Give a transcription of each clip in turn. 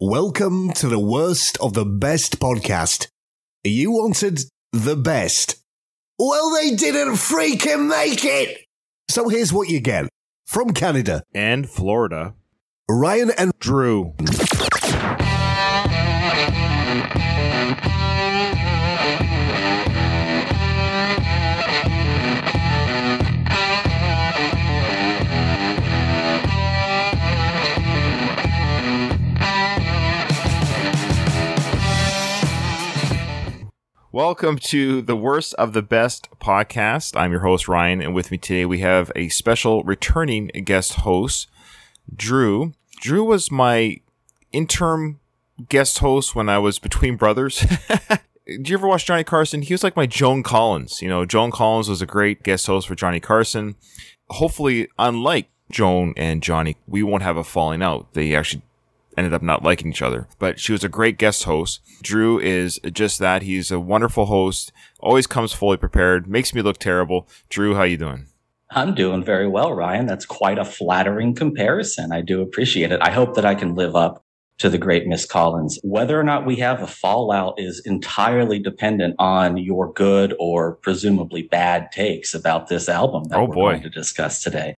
Welcome to the worst of the best podcast. You wanted the best. Well, they didn't freaking make it. So here's what you get from Canada and Florida. Ryan and Drew. Welcome to the worst of the best podcast. I'm your host, Ryan, and with me today we have a special returning guest host, Drew. Drew was my interim guest host when I was between brothers. Did you ever watch Johnny Carson? He was like my Joan Collins. You know, Joan Collins was a great guest host for Johnny Carson. Hopefully, unlike Joan and Johnny, we won't have a falling out. They actually ended up not liking each other. But she was a great guest host. Drew is just that. He's a wonderful host. Always comes fully prepared. Makes me look terrible. Drew, how you doing? I'm doing very well, Ryan. That's quite a flattering comparison. I do appreciate it. I hope that I can live up to the great Miss Collins. Whether or not we have a fallout is entirely dependent on your good or presumably bad takes about this album that oh, we're boy. going to discuss today.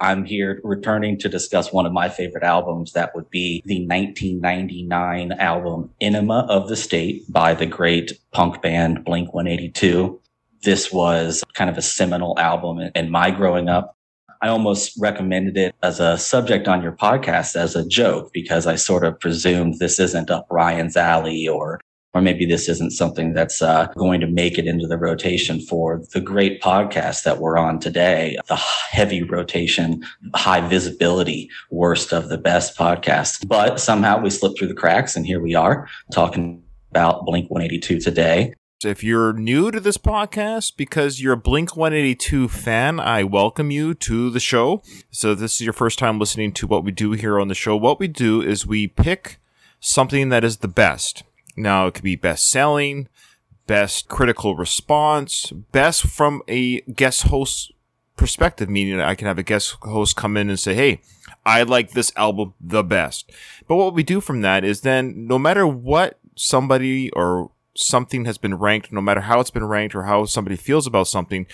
I'm here returning to discuss one of my favorite albums. That would be the 1999 album Enema of the State by the great punk band Blink 182. This was kind of a seminal album in my growing up. I almost recommended it as a subject on your podcast as a joke because I sort of presumed this isn't up Ryan's alley or or maybe this isn't something that's uh, going to make it into the rotation for the great podcast that we're on today, the heavy rotation, high visibility, worst of the best podcast. But somehow we slipped through the cracks, and here we are talking about Blink 182 today. So if you're new to this podcast because you're a Blink 182 fan, I welcome you to the show. So this is your first time listening to what we do here on the show. What we do is we pick something that is the best. Now it could be best selling, best critical response, best from a guest host perspective, meaning I can have a guest host come in and say, Hey, I like this album the best. But what we do from that is then no matter what somebody or something has been ranked, no matter how it's been ranked or how somebody feels about something,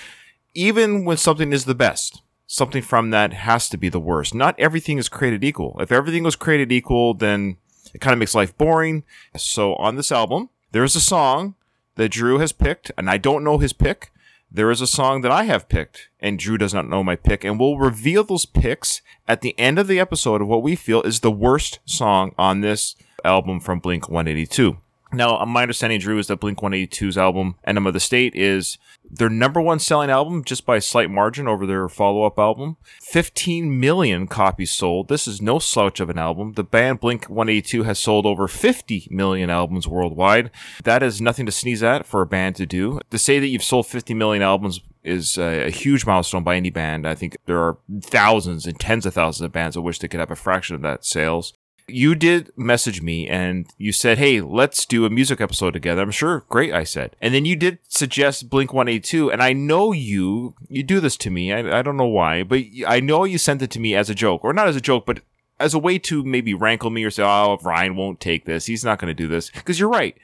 even when something is the best, something from that has to be the worst. Not everything is created equal. If everything was created equal, then it kind of makes life boring. So on this album, there's a song that Drew has picked, and I don't know his pick. There is a song that I have picked, and Drew does not know my pick, and we'll reveal those picks at the end of the episode of what we feel is the worst song on this album from Blink 182. Now, uh, my understanding, Drew, is that Blink 182's album, Enema of the State, is their number one selling album just by a slight margin over their follow up album. 15 million copies sold. This is no slouch of an album. The band Blink 182 has sold over 50 million albums worldwide. That is nothing to sneeze at for a band to do. To say that you've sold 50 million albums is a, a, huge milestone by any band. I think there are thousands and tens of thousands of bands that wish they could have a fraction of that sales you did message me and you said, Hey, let's do a music episode together. I'm sure. Great. I said. And then you did suggest Blink 182. And I know you, you do this to me. I, I don't know why, but I know you sent it to me as a joke or not as a joke, but as a way to maybe rankle me or say, Oh, Ryan won't take this. He's not going to do this. Cause you're right.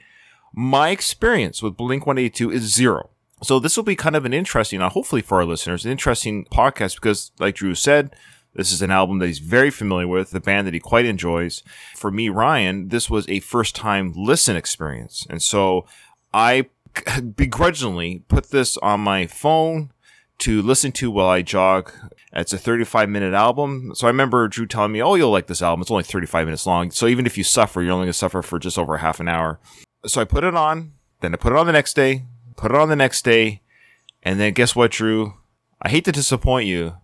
My experience with Blink 182 is zero. So this will be kind of an interesting, uh, hopefully for our listeners, an interesting podcast because like Drew said, this is an album that he's very familiar with, the band that he quite enjoys. For me, Ryan, this was a first time listen experience. And so I begrudgingly put this on my phone to listen to while I jog. It's a 35 minute album. So I remember Drew telling me, Oh, you'll like this album. It's only 35 minutes long. So even if you suffer, you're only going to suffer for just over half an hour. So I put it on, then I put it on the next day, put it on the next day. And then guess what, Drew? I hate to disappoint you,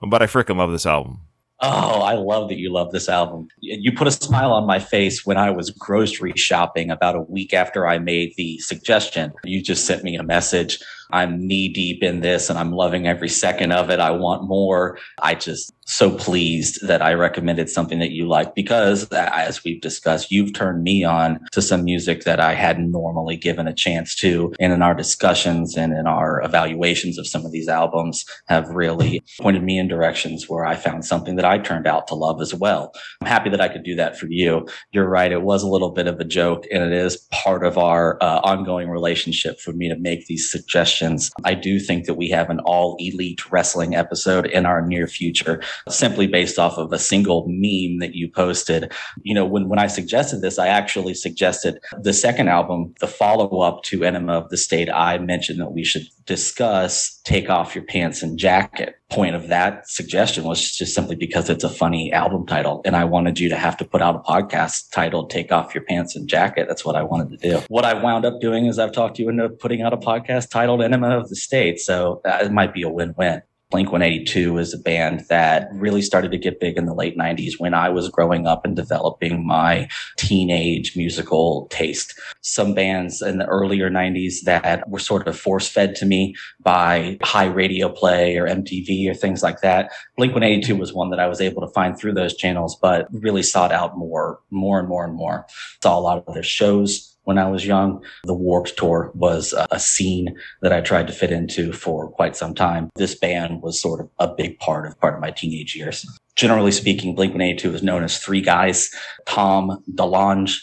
but I freaking love this album. Oh, I love that you love this album. You put a smile on my face when I was grocery shopping about a week after I made the suggestion. You just sent me a message I'm knee deep in this and I'm loving every second of it. I want more. I just so pleased that I recommended something that you like because as we've discussed, you've turned me on to some music that I hadn't normally given a chance to. And in our discussions and in our evaluations of some of these albums have really pointed me in directions where I found something that I turned out to love as well. I'm happy that I could do that for you. You're right. It was a little bit of a joke and it is part of our uh, ongoing relationship for me to make these suggestions. I do think that we have an all elite wrestling episode in our near future simply based off of a single meme that you posted. You know, when, when I suggested this, I actually suggested the second album, the follow up to Enema of the State. I mentioned that we should discuss Take Off Your Pants and Jacket. Point of that suggestion was just simply because it's a funny album title. And I wanted you to have to put out a podcast titled Take Off Your Pants and Jacket. That's what I wanted to do. What I wound up doing is I've talked you into putting out a podcast titled Enema of the State. So that might be a win win. Blink 182 is a band that really started to get big in the late 90s when I was growing up and developing my teenage musical taste. Some bands in the earlier 90s that were sort of force fed to me by high radio play or MTV or things like that. Blink 182 was one that I was able to find through those channels, but really sought out more, more and more and more. Saw a lot of their shows when I was young. The Warped Tour was a scene that I tried to fit into for quite some time. This band was sort of a big part of part of my teenage years. Generally speaking, Blink 182 is known as three guys, Tom DeLonge,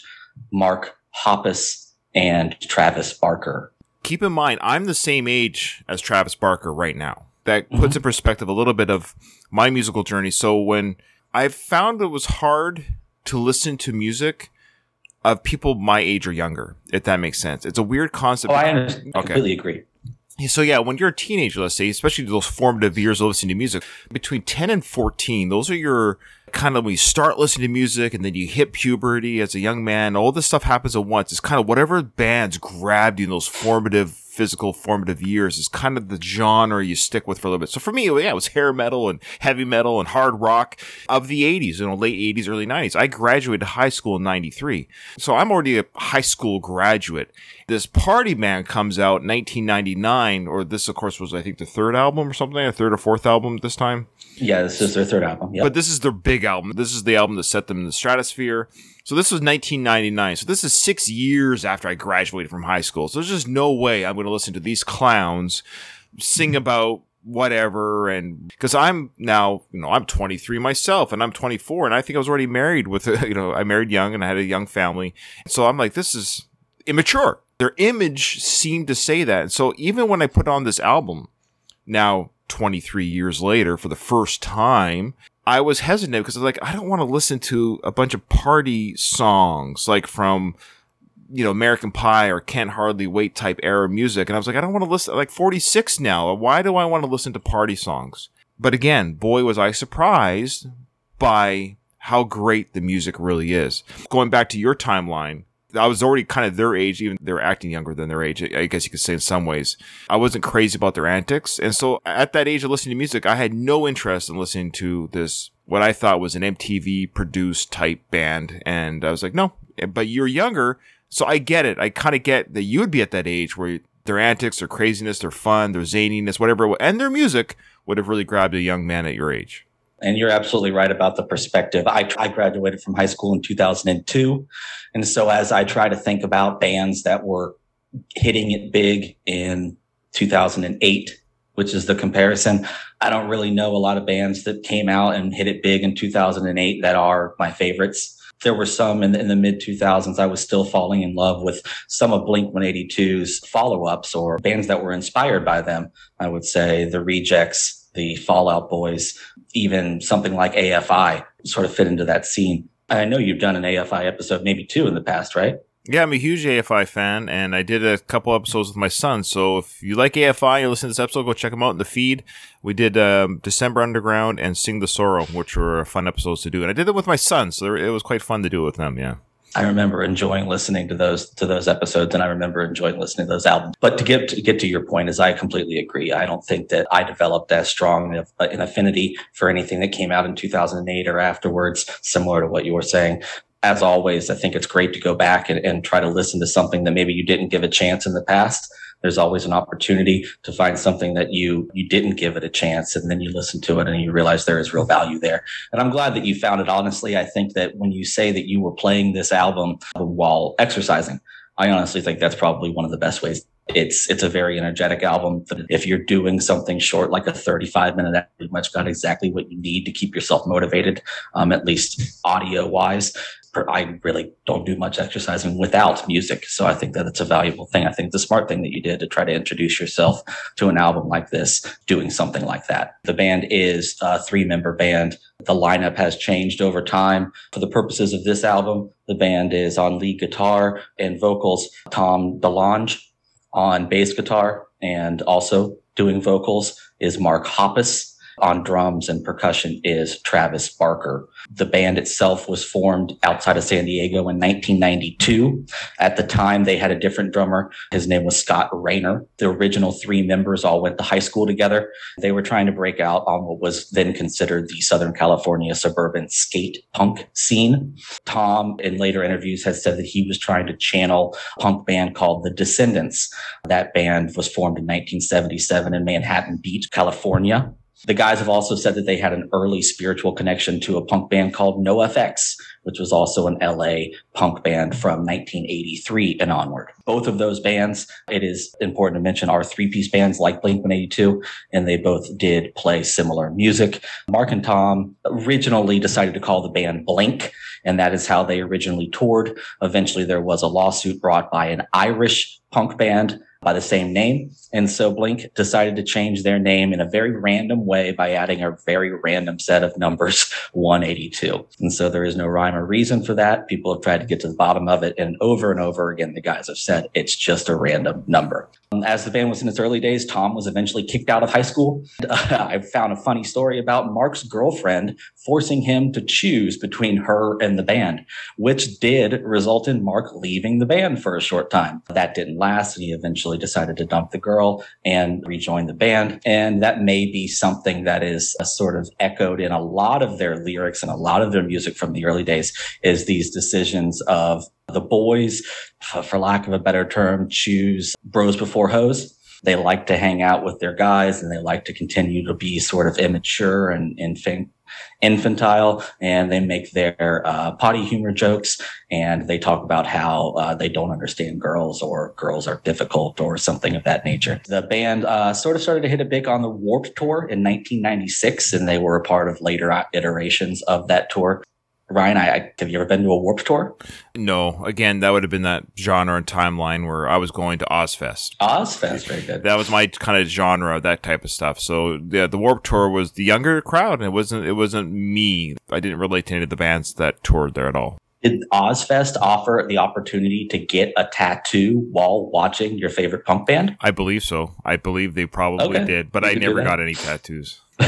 Mark Hoppus, and Travis Barker. Keep in mind, I'm the same age as Travis Barker right now. That puts mm-hmm. in perspective a little bit of my musical journey. So when I found it was hard to listen to music of people my age or younger, if that makes sense. It's a weird concept. Oh, I, understand. I completely agree. So yeah, when you're a teenager, let's say, especially those formative years of listening to music, between 10 and 14, those are your kind of when you start listening to music and then you hit puberty as a young man, all this stuff happens at once. It's kind of whatever bands grabbed you in those formative physical formative years is kind of the genre you stick with for a little bit. So for me, yeah, it was hair metal and heavy metal and hard rock of the 80s, you know, late 80s, early 90s. I graduated high school in 93. So I'm already a high school graduate. This Party Man comes out in 1999, or this, of course, was, I think, the third album or something, a third or fourth album this time. Yeah, this is their third album. Yep. But this is their big album. This is the album that set them in the stratosphere. So this was 1999. So this is six years after I graduated from high school. So there's just no way I'm going to listen to these clowns sing mm-hmm. about whatever. And because I'm now, you know, I'm 23 myself and I'm 24 and I think I was already married with, you know, I married young and I had a young family. So I'm like, this is immature. Their image seemed to say that. And so even when I put on this album now, 23 years later for the first time, I was hesitant because I was like, I don't want to listen to a bunch of party songs like from, you know, American Pie or Can't Hardly Wait type era music. And I was like, I don't want to listen, like 46 now. Why do I want to listen to party songs? But again, boy, was I surprised by how great the music really is. Going back to your timeline, I was already kind of their age, even they were acting younger than their age. I guess you could say in some ways. I wasn't crazy about their antics. And so at that age of listening to music, I had no interest in listening to this, what I thought was an MTV produced type band. And I was like, no, eh, but you're younger. So I get it. I kind of get that you would be at that age where their antics, their craziness, their fun, their zaniness, whatever, and their music would have really grabbed a young man at your age. And you're absolutely right about the perspective. I, I graduated from high school in 2002. And so as I try to think about bands that were hitting it big in 2008, which is the comparison, I don't really know a lot of bands that came out and hit it big in 2008 that are my favorites. There were some in the, in the mid 2000s. I was still falling in love with some of Blink 182's follow ups or bands that were inspired by them. I would say the Rejects, the Fallout Boys, even something like AFI sort of fit into that scene. I know you've done an AFI episode, maybe two in the past, right? Yeah, I'm a huge AFI fan, and I did a couple episodes with my son. So if you like AFI, you listen to this episode, go check them out in the feed. We did um, Decemberunderground and Sing the Sorrow, which were fun episodes to do, and I did them with my son, so it was quite fun to do it with them. Yeah. I remember enjoying listening to those to those episodes, and I remember enjoying listening to those albums. But to get to get to your point, is I completely agree. I don't think that I developed as strong of an affinity for anything that came out in 2008 or afterwards, similar to what you were saying. As always, I think it's great to go back and, and try to listen to something that maybe you didn't give a chance in the past There's always an opportunity to find something that you you didn't give it a chance, and then you listen to it and you realize there is real value there. And I'm glad that you found it. Honestly, I think that when you say that you were playing this album while exercising, I honestly think that's probably one of the best ways it's it's a very energetic album. If you're doing something short, like a 35 minute, you pretty much got exactly what you need to keep yourself motivated, um, at least audio wise. I really don't do much exercising without music. So I think that it's a valuable thing. I think the smart thing that you did to try to introduce yourself to an album like this, doing something like that. The band is a three member band. The lineup has changed over time. For the purposes of this album, the band is on lead guitar and vocals, Tom DeLonge on bass guitar and also doing vocals is Mark Hoppus. On drums and percussion is Travis Barker. The band itself was formed outside of San Diego in 1992. At the time, they had a different drummer. His name was Scott Raynor. The original three members all went to high school together. They were trying to break out on what was then considered the Southern California suburban skate punk scene. Tom, in later interviews, has said that he was trying to channel a punk band called The Descendents. That band was formed in 1977 in Manhattan Beach, California. The guys have also said that they had an early spiritual connection to a punk band called NoFX, which was also an LA punk band from 1983 and onward. Both of those bands, it is important to mention, are three piece bands like Blink 182, and they both did play similar music. Mark and Tom originally decided to call the band Blink, and that is how they originally toured. Eventually, there was a lawsuit brought by an Irish punk band by the same name. And so Blink decided to change their name in a very random way by adding a very random set of numbers, 182. And so there is no rhyme or reason for that. People have tried to get to the bottom of it. And over and over again, the guys have said it's just a random number. Um, as the band was in its early days, Tom was eventually kicked out of high school. Uh, I found a funny story about Mark's girlfriend forcing him to choose between her and the band, which did result in Mark leaving the band for a short time. That didn't last, and he eventually decided to dump the girl and rejoin the band. And that may be something that is uh, sort of echoed in a lot of their lyrics and a lot of their music from the early days is these decisions of the boys, for lack of a better term, choose bros before hoes. They like to hang out with their guys and they like to continue to be sort of immature and infant, infantile and they make their uh, potty humor jokes and they talk about how uh, they don't understand girls or girls are difficult or something of that nature. The band uh, sort of started to hit a big on the Warped Tour in 1996 and they were a part of later iterations of that tour. Ryan, I, I, have you ever been to a Warp Tour? No. Again, that would have been that genre and timeline where I was going to Ozzfest. Ozzfest, very good. That was my kind of genre, that type of stuff. So yeah, the Warp Tour was the younger crowd, and it wasn't it wasn't me. I didn't relate to any of the bands that toured there at all. Did Ozzfest offer the opportunity to get a tattoo while watching your favorite punk band? I believe so. I believe they probably okay. did, but you I never got any tattoos.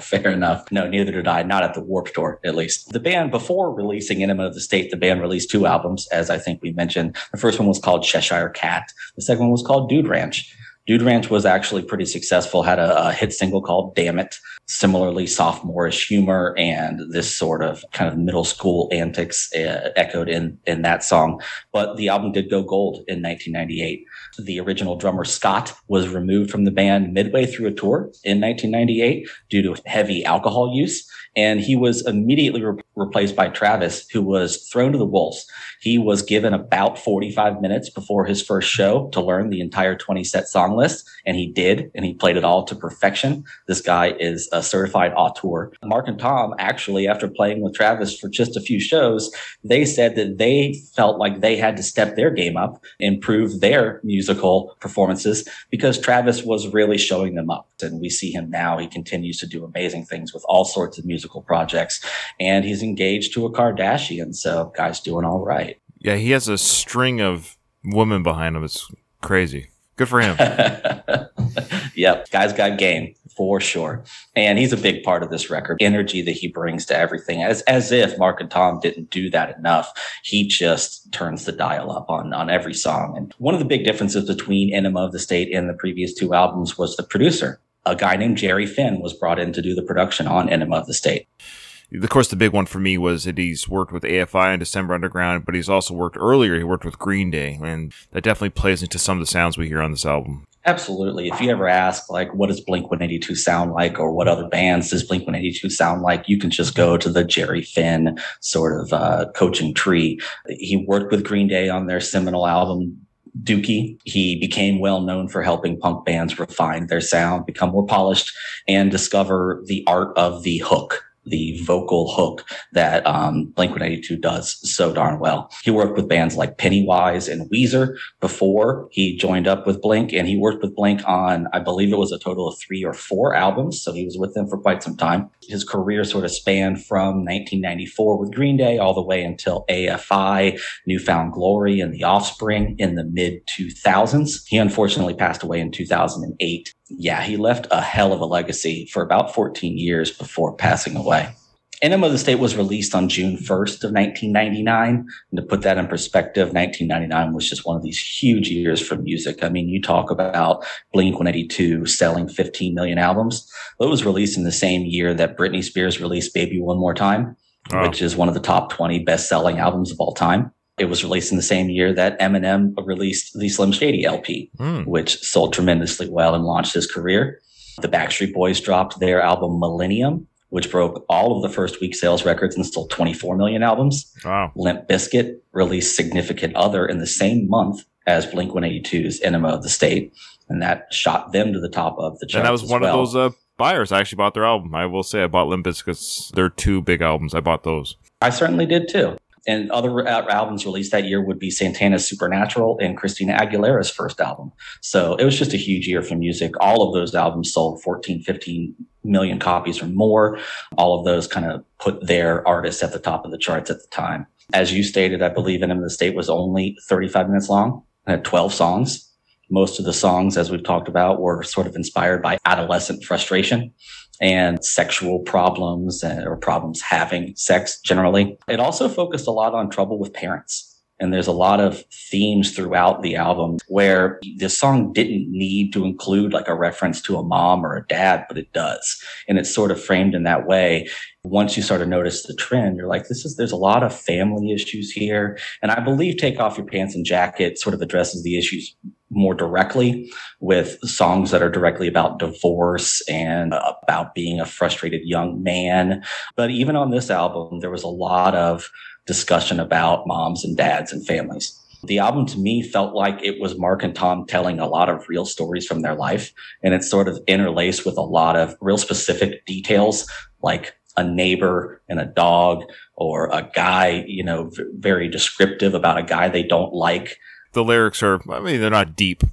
Fair enough. No, neither did I. Not at the Warped Tour, at least. The band, before releasing Enema of the State, the band released two albums, as I think we mentioned. The first one was called Cheshire Cat. The second one was called Dude Ranch. Dude Ranch was actually pretty successful, had a, a, hit single called Damn It. Similarly, sophomorish humor and this sort of kind of middle school antics uh, echoed in, in that song. But the album did go gold in 1998. The original drummer Scott was removed from the band midway through a tour in 1998 due to heavy alcohol use. And he was immediately re- replaced by Travis, who was thrown to the wolves. He was given about 45 minutes before his first show to learn the entire 20 set song list. And he did, and he played it all to perfection. This guy is a certified auteur. Mark and Tom, actually, after playing with Travis for just a few shows, they said that they felt like they had to step their game up, improve their musical performances because Travis was really showing them up. And we see him now. He continues to do amazing things with all sorts of musical projects. And he's engaged to a Kardashian. So, guy's doing all right. Yeah, he has a string of women behind him. It's crazy. Good for him. yep, guy's got game for sure. And he's a big part of this record. Energy that he brings to everything, as as if Mark and Tom didn't do that enough. He just turns the dial up on on every song. And one of the big differences between Enema of the State and the previous two albums was the producer. A guy named Jerry Finn was brought in to do the production on Enema of the State. Of course, the big one for me was that he's worked with AFI and Decemberunderground, but he's also worked earlier. He worked with Green Day, and that definitely plays into some of the sounds we hear on this album. Absolutely. If you ever ask, like, what does Blink 182 sound like, or what other bands does Blink 182 sound like, you can just go to the Jerry Finn sort of uh, coaching tree. He worked with Green Day on their seminal album, Dookie. He became well known for helping punk bands refine their sound, become more polished, and discover the art of the hook the vocal hook that um, Blink 182 does so darn well. He worked with bands like Pennywise and Weezer before he joined up with Blink, and he worked with Blink on, I believe it was a total of three or four albums. So he was with them for quite some time. His career sort of spanned from 1994 with Green Day all the way until AFI, New Found Glory, and The Offspring in the mid 2000s. He unfortunately passed away in 2008 yeah, he left a hell of a legacy for about 14 years before passing away. Enema of the State was released on June 1st of 1999. And to put that in perspective, 1999 was just one of these huge years for music. I mean, you talk about Blink 182 selling 15 million albums. It was released in the same year that Britney Spears released Baby One More Time, oh. which is one of the top 20 best selling albums of all time. It was released in the same year that Eminem released the Slim Shady LP, mm. which sold tremendously well and launched his career. The Backstreet Boys dropped their album Millennium, which broke all of the first week sales records and sold 24 million albums. Wow. Limp Bizkit released Significant Other in the same month as Blink 182's Enema of the State, and that shot them to the top of the chart. And that was one well. of those uh, buyers. I actually bought their album. I will say I bought Limp Bizkit's. They're two big albums. I bought those. I certainly did too and other uh, albums released that year would be Santana's Supernatural and Christina Aguilera's first album. So it was just a huge year for music. All of those albums sold 14, 15 million copies or more. All of those kind of put their artists at the top of the charts at the time. As you stated, I believe In the State was only 35 minutes long, had 12 songs. Most of the songs, as we've talked about, were sort of inspired by adolescent frustration and sexual problems or problems having sex generally. It also focused a lot on trouble with parents. And there's a lot of themes throughout the album where the song didn't need to include like a reference to a mom or a dad, but it does. And it's sort of framed in that way. Once you start to notice the trend, you're like, this is, there's a lot of family issues here. And I believe Take Off Your Pants and Jacket sort of addresses the issues more directly with songs that are directly about divorce and about being a frustrated young man. But even on this album, there was a lot of discussion about moms and dads and families. The album to me felt like it was Mark and Tom telling a lot of real stories from their life. And it's sort of interlaced with a lot of real specific details like a neighbor and a dog or a guy, you know, very descriptive about a guy they don't like the lyrics are, I mean, they're not deep.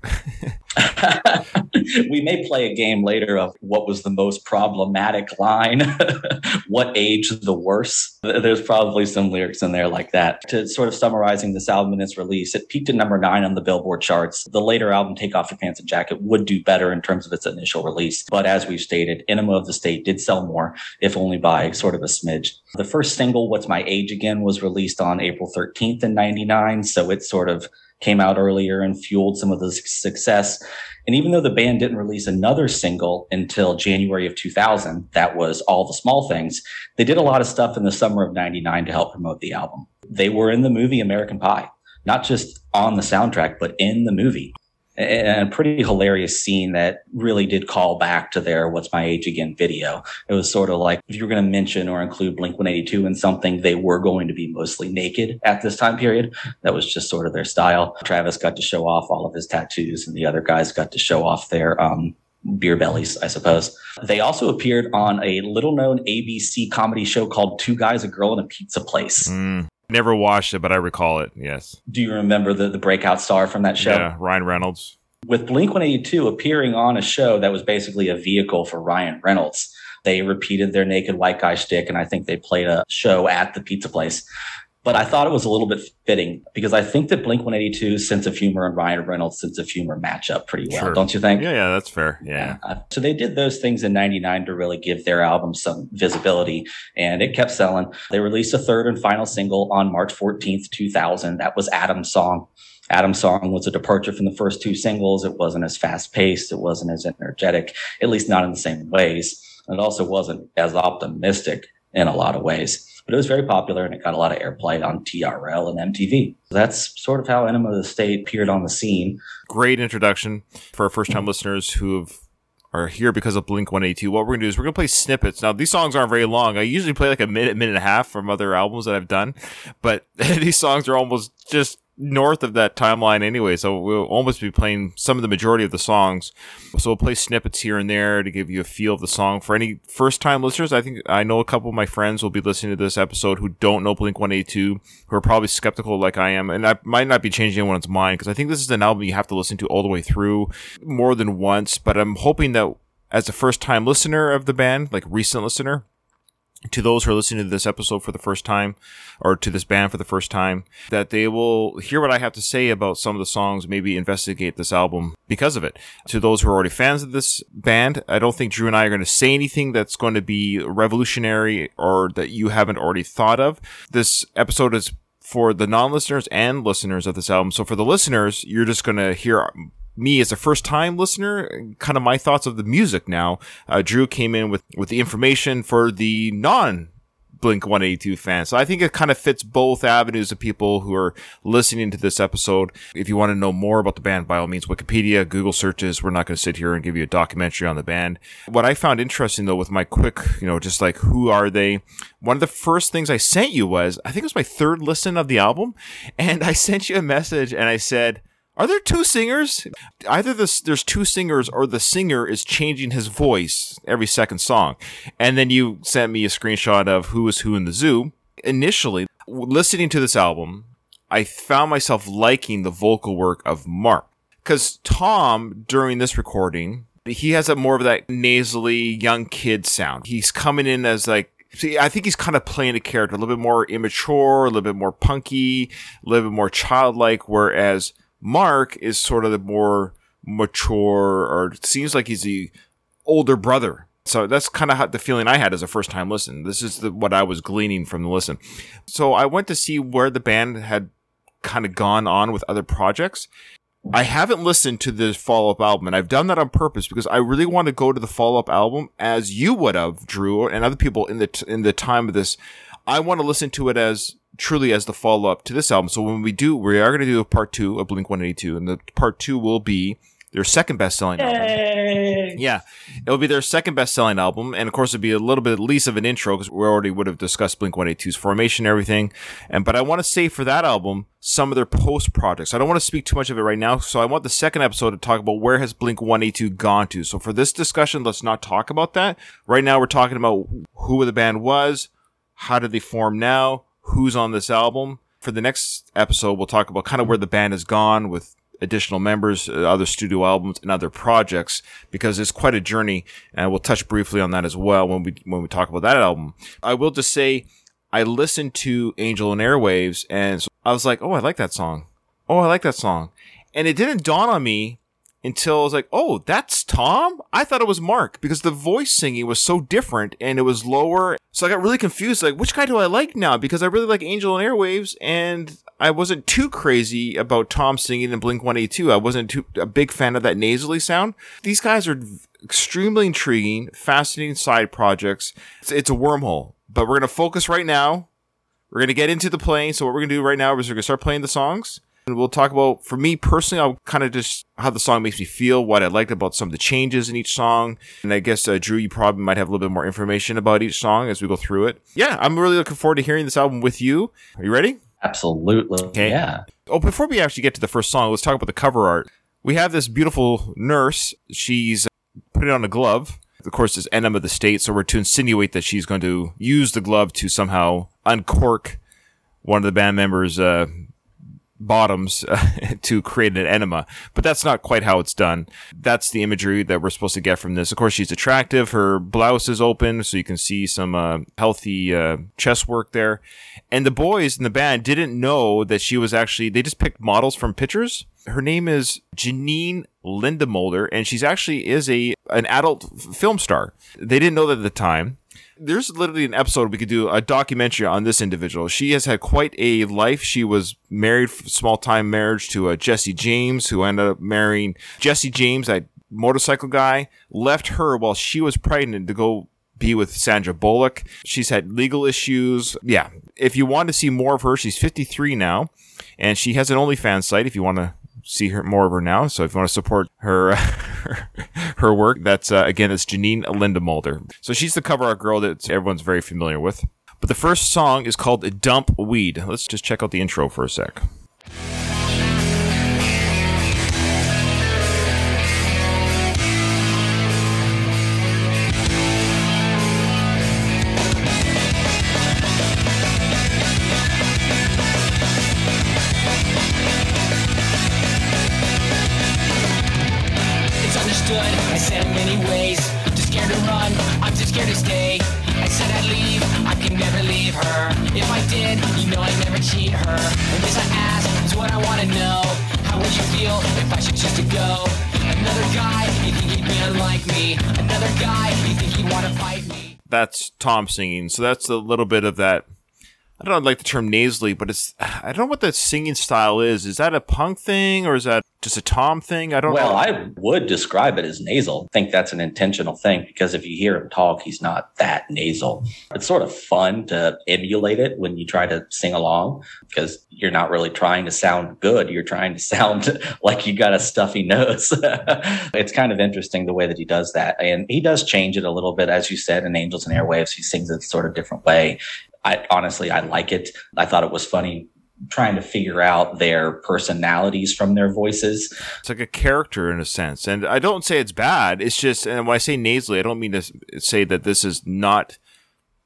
we may play a game later of what was the most problematic line, what age the worse. There's probably some lyrics in there like that. To sort of summarizing this album and its release, it peaked at number nine on the Billboard charts. The later album, Take Off Your Pants and Jacket, would do better in terms of its initial release. But as we've stated, Enema of the State did sell more, if only by sort of a smidge. The first single, What's My Age Again, was released on April 13th in 99. So it sort of came out earlier and fueled some of the success. And even though the band didn't release another single until January of 2000, that was All the Small Things, they did a lot of stuff in the summer of 99 to help promote the album. They were in the movie American Pie, not just on the soundtrack, but in the movie a pretty hilarious scene that really did call back to their What's My Age Again video. It was sort of like if you were going to mention or include Blink 182 in something, they were going to be mostly naked at this time period. That was just sort of their style. Travis got to show off all of his tattoos, and the other guys got to show off their um, beer bellies, I suppose. They also appeared on a little known ABC comedy show called Two Guys, a Girl, and a Pizza Place. Mm. Never watched it, but I recall it. Yes. Do you remember the, the breakout star from that show? Yeah, Ryan Reynolds. With Blink 182 appearing on a show that was basically a vehicle for Ryan Reynolds, they repeated their naked white guy shtick, and I think they played a show at the pizza place. But I thought it was a little bit fitting because I think that Blink 182's sense of humor and Ryan Reynolds' sense of humor match up pretty well, sure. don't you think? Yeah, yeah, that's fair. Yeah. Uh, so they did those things in 99 to really give their album some visibility and it kept selling. They released a third and final single on March 14th, 2000. That was Adam's Song. Adam's Song was a departure from the first two singles. It wasn't as fast paced. It wasn't as energetic, at least not in the same ways. And it also wasn't as optimistic in a lot of ways. But it was very popular and it got a lot of airplay on TRL and MTV. That's sort of how Enema of the State appeared on the scene. Great introduction for our first time listeners who have are here because of Blink 182. What we're going to do is we're going to play snippets. Now, these songs aren't very long. I usually play like a minute, minute and a half from other albums that I've done, but these songs are almost just north of that timeline anyway, so we'll almost be playing some of the majority of the songs. So we'll play snippets here and there to give you a feel of the song. For any first time listeners, I think I know a couple of my friends will be listening to this episode who don't know Blink 182, who are probably skeptical like I am, and I might not be changing anyone's mind because I think this is an album you have to listen to all the way through more than once, but I'm hoping that as a first time listener of the band, like recent listener, to those who are listening to this episode for the first time or to this band for the first time that they will hear what I have to say about some of the songs, maybe investigate this album because of it. To those who are already fans of this band, I don't think Drew and I are going to say anything that's going to be revolutionary or that you haven't already thought of. This episode is for the non-listeners and listeners of this album. So for the listeners, you're just going to hear me as a first time listener, kind of my thoughts of the music now. Uh, Drew came in with, with the information for the non Blink 182 fans. So I think it kind of fits both avenues of people who are listening to this episode. If you want to know more about the band, by all means, Wikipedia, Google searches. We're not going to sit here and give you a documentary on the band. What I found interesting though with my quick, you know, just like who are they? One of the first things I sent you was, I think it was my third listen of the album. And I sent you a message and I said, are there two singers? Either this, there's two singers or the singer is changing his voice every second song. And then you sent me a screenshot of who is who in the zoo. Initially, listening to this album, I found myself liking the vocal work of Mark. Because Tom, during this recording, he has a more of that nasally young kid sound. He's coming in as like See, I think he's kind of playing a character, a little bit more immature, a little bit more punky, a little bit more childlike, whereas Mark is sort of the more mature, or seems like he's the older brother. So that's kind of the feeling I had as a first time listen. This is the, what I was gleaning from the listen. So I went to see where the band had kind of gone on with other projects. I haven't listened to the follow up album, and I've done that on purpose because I really want to go to the follow up album as you would have, Drew, and other people in the t- in the time of this. I want to listen to it as truly as the follow up to this album. So when we do, we are going to do a part two of Blink 182, and the part two will be their second best selling album. Yeah, it'll be their second best selling album, and of course it'll be a little bit at least of an intro because we already would have discussed Blink 182's formation and everything. And but I want to say for that album some of their post projects. I don't want to speak too much of it right now, so I want the second episode to talk about where has Blink 182 gone to. So for this discussion, let's not talk about that. Right now we're talking about who the band was, how did they form now, who's on this album. For the next episode, we'll talk about kind of where the band has gone with additional members, uh, other studio albums, and other projects because it's quite a journey. And we'll touch briefly on that as well when we when we talk about that album. I will just say I listened to Angel and Airwaves, and I was like, oh, I like that song. Oh, I like that song. And it didn't dawn on me until I was like, oh, that's Tom? I thought it was Mark because the voice singing was so different and it was lower. So I got really confused. Like, which guy do I like now? Because I really like Angel and Airwaves and I wasn't too crazy about Tom singing in Blink 182. I wasn't too, a big fan of that nasally sound. These guys are extremely intriguing, fascinating side projects. It's, it's a wormhole, but we're going to focus right now. We're going to get into the playing. So what we're going to do right now is we're going to start playing the songs and we'll talk about, for me personally, I'll kind of just how the song makes me feel, what I liked about some of the changes in each song. And I guess, uh, Drew, you probably might have a little bit more information about each song as we go through it. Yeah, I'm really looking forward to hearing this album with you. Are you ready? Absolutely. Okay. Yeah. Oh, before we actually get to the first song, let's talk about the cover art. We have this beautiful nurse. She's putting on a glove. Of course, it's Enema of the State, so we're to insinuate that she's going to use the glove to somehow uncork one of the band members' uh, bottoms to create an enema, but that's not quite how it's done. That's the imagery that we're supposed to get from this. Of course, she's attractive. Her blouse is open, so you can see some uh, healthy uh, chest work there. And the boys in the band didn't know that she was actually, they just picked models from pictures. Her name is Janine Lindemulder, and she's actually is a an adult film star. They didn't know that at the time there's literally an episode we could do a documentary on this individual. She has had quite a life. She was married, small time marriage to a uh, Jesse James, who ended up marrying Jesse James, that motorcycle guy, left her while she was pregnant to go be with Sandra Bullock. She's had legal issues. Yeah. If you want to see more of her, she's 53 now and she has an OnlyFans site if you want to see her more of her now. So if you want to support her her work, that's uh, again it's Janine Lindemulder. So she's the cover art girl that everyone's very familiar with. But the first song is called Dumpweed. Let's just check out the intro for a sec. That's Tom singing. So that's a little bit of that. I don't like the term nasally, but it's I don't know what that singing style is. Is that a punk thing or is that just a Tom thing? I don't Well, know. I would describe it as nasal. I think that's an intentional thing because if you hear him talk, he's not that nasal. It's sort of fun to emulate it when you try to sing along because you're not really trying to sound good. You're trying to sound like you got a stuffy nose. it's kind of interesting the way that he does that. And he does change it a little bit. As you said, in Angels and Airwaves, he sings it sort of different way. I honestly, I like it. I thought it was funny trying to figure out their personalities from their voices. It's like a character in a sense. And I don't say it's bad. It's just, and when I say nasally, I don't mean to say that this is not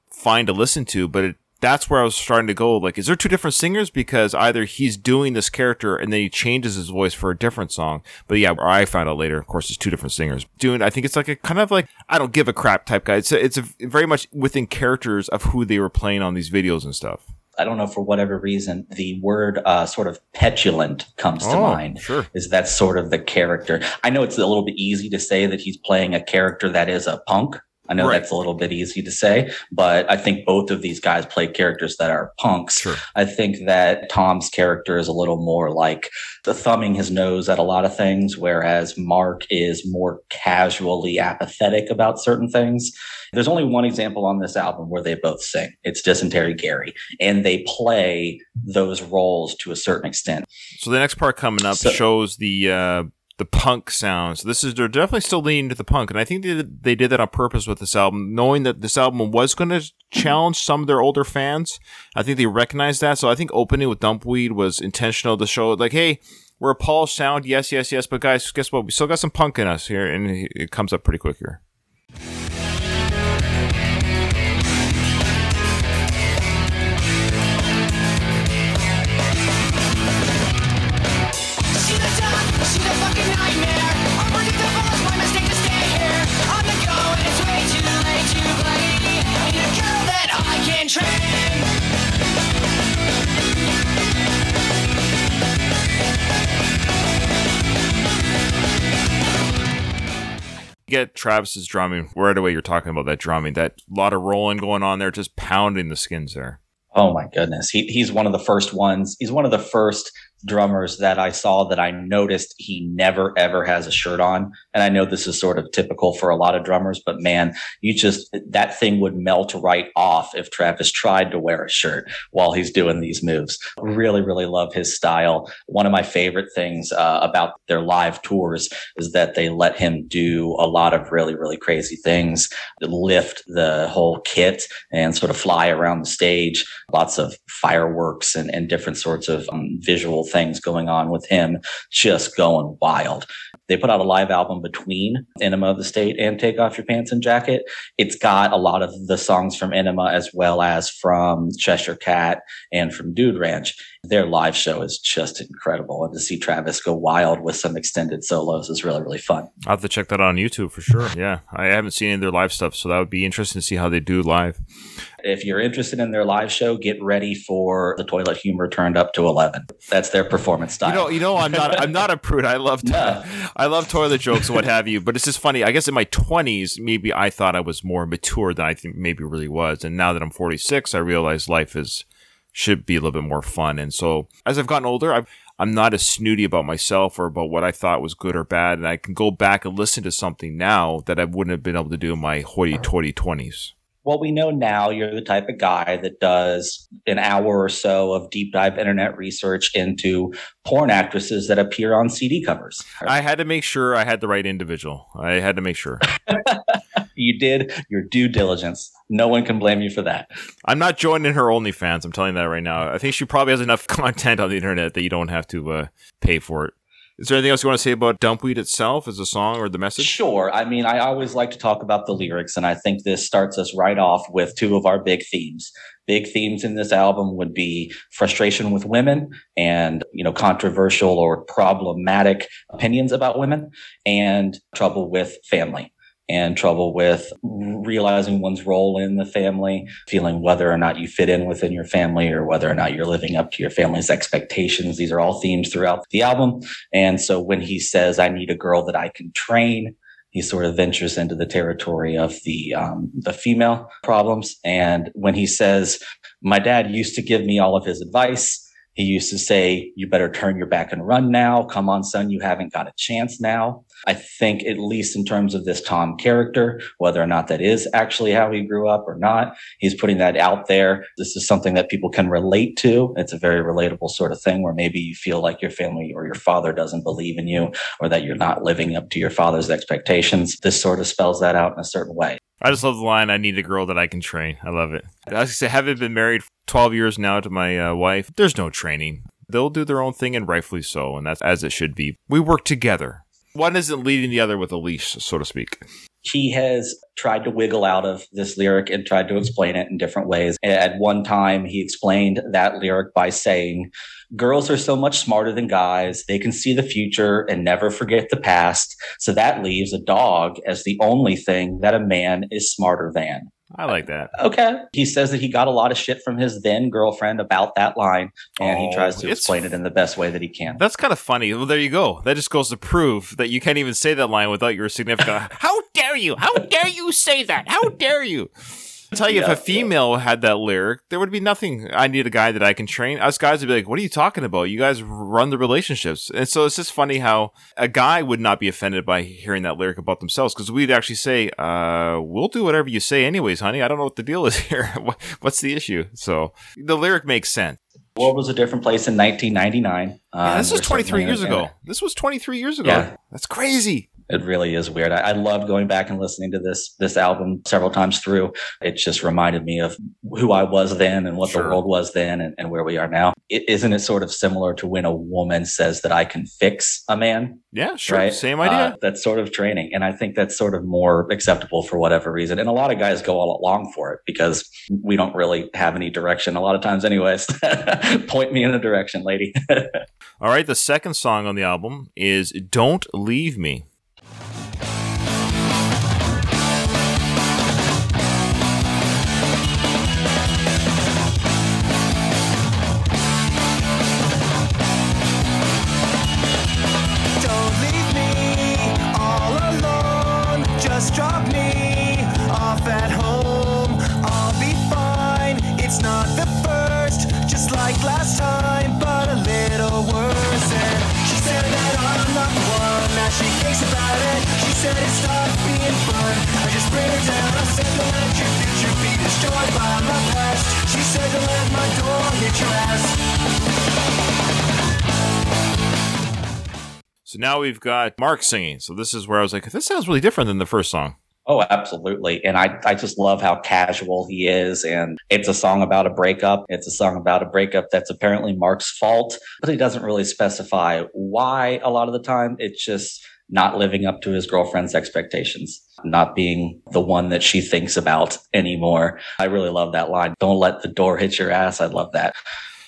fine to listen to, but it, that's where I was starting to go. Like, is there two different singers? Because either he's doing this character and then he changes his voice for a different song. But yeah, I found out later, of course, it's two different singers doing, I think it's like a kind of like, I don't give a crap type guy. It's a, it's a very much within characters of who they were playing on these videos and stuff. I don't know for whatever reason, the word uh, sort of petulant comes to Oh, mind. sure. Is that sort of the character? I know it's a little bit easy to say that he's playing a character that is a punk. I know Right. that's a little bit easy to say, but I think both of these guys play characters that are punks. Sure. I think that Tom's character is a little more like the thumbing his nose at a lot of things, whereas Mark is more casually apathetic about certain things. There's only one example on this album where they both sing. It's Dysentery Gary, and they play those roles to a certain extent. So the next part coming up So- shows the uh, the punk sound. So this is they're definitely still leaning to the punk, and I think they did, they did that on purpose with this album, knowing that this album was going to challenge some of their older fans. I think they recognized that. So I think opening with Dumpweed was intentional to show like, hey. We're a polished sound, yes, yes, yes, but guys, guess what? We still got some punk in us here, and it comes up pretty quick here. Get Travis's drumming right away. You're talking about that drumming, that lot of rolling going on there, just pounding the skins there. Oh my goodness. He, he's one of the first ones. He's one of the first drummers that I saw that I noticed he never ever has a shirt on. And I know this is sort of typical for a lot of drummers, but man, you just, that thing would melt right off if Travis tried to wear a shirt while he's doing these moves. Really, really love his style. One of my favorite things uh, about their live tours is that they let him do a lot of really, really crazy things, lift the whole kit and sort of fly around the stage lots of fireworks and, and different sorts of um, visual things going on with him, just going wild. They put out a live album between Enema of the State and Take Off Your Pants and Jacket. It's got a lot of the songs from Enema as well as from Cheshire Cat and from Dude Ranch. Their live show is just incredible. And to see Travis go wild with some extended solos is really, really fun. I'll have to check that out on YouTube for sure. Yeah, I haven't seen any of their live stuff, so that would be interesting to see how they do live. If you're interested in their live show, get ready for the toilet humor turned up to 11. That's their performance style. You know, you know, I'm not, I'm not a prude. I love, No. I love toilet jokes and what have you. But it's just funny. I guess in my 20s, maybe I thought I was more mature than I think maybe really was. And now that I'm 46, I realize life is should be a little bit more fun. And so as I've gotten older, I've I'm not as snooty about myself or about what I thought was good or bad. And I can go back and listen to something now that I wouldn't have been able to do in my hoity toity 20s. Well, we know now you're the type of guy that does an hour or so of deep dive internet research into porn actresses that appear on CD covers. I had to make sure I had the right individual. I had to make sure. you did your due diligence. No one can blame you for that. I'm not joining her OnlyFans. I'm telling you that right now. I think she probably has enough content on the internet that you don't have to uh, pay for it. Is there anything else you want to say about Dumpweed itself as a song or the message? Sure. I mean, I always like to talk about the lyrics, and I think this starts us right off with two of our big themes. Big themes in this album would be frustration with women and, you know, controversial or problematic opinions about women and trouble with family and trouble with realizing one's role in the family, feeling whether or not you fit in within your family or whether or not you're living up to your family's expectations. These are all themes throughout the album. And so when he says, I need a girl that I can train, he sort of ventures into the territory of the um, the female problems. And when he says, "My dad used to give me all of his advice," he used to say, "You better turn your back and run now. Come on, son, you haven't got a chance now." I think, at least in terms of this Tom character, whether or not that is actually how he grew up or not, he's putting that out there. This is something that people can relate to. It's a very relatable sort of thing where maybe you feel like your family or your father doesn't believe in you or that you're not living up to your father's expectations. This sort of spells that out in a certain way. I just love the line, I need a girl that I can train. I love it. I say, having been married 12 years now to my uh, wife, there's no training. They'll do their own thing and rightfully so. And that's as it should be. We work together. One isn't leading the other with a leash, so to speak. He has tried to wiggle out of this lyric and tried to explain it in different ways. At one time, he explained that lyric by saying, Girls are so much smarter than guys. They can see the future and never forget the past. So that leaves a dog as the only thing that a man is smarter than. I like that. Okay. He says that he got a lot of shit from his then girlfriend about that line, and Oh, he tries oh, to explain it in the best way that he can. That's kind of funny. Well, there you go. That just goes to prove that you can't even say that line without your significant. How dare you? How dare you say that? How dare you? Tell you, Yeah, if a female had that lyric, there would be nothing. I need a guy that I can train. Us guys would be like, "What are you talking about? You guys run the relationships." And so it's just funny how a guy would not be offended by hearing that lyric about themselves because we'd actually say, uh, "We'll do whatever you say, anyways, honey. I don't know what the deal is here. What's the issue?" So the lyric makes sense. The world was a different place in 1999. Yeah, Um, this was 23 years ago. This was 23 years ago. Yeah. That's crazy. It really is weird. I, I loved going back and listening to this this album several times through. It just reminded me of who I was then and what Sure. the world was then and, and where we are now. It, isn't it sort of similar to when a woman says that I can fix a man? Yeah, sure. right? Same idea. Uh, that's sort of training. And I think that's sort of more acceptable for whatever reason. And a lot of guys go all along for it because we don't really have any direction a lot of times, anyways. Point me in a direction, lady. All right. The second song on the album is Don't Leave Me. Now we've got Mark singing. So this is where I was like, this sounds really different than the first song. Oh, absolutely. And I, I just love how casual he is. And it's a song about a breakup. It's a song about a breakup that's apparently Mark's fault, but he doesn't really specify why a lot of the time. It's just not living up to his girlfriend's expectations, not being the one that she thinks about anymore. I really love that line. Don't let the door hit your ass. I love that.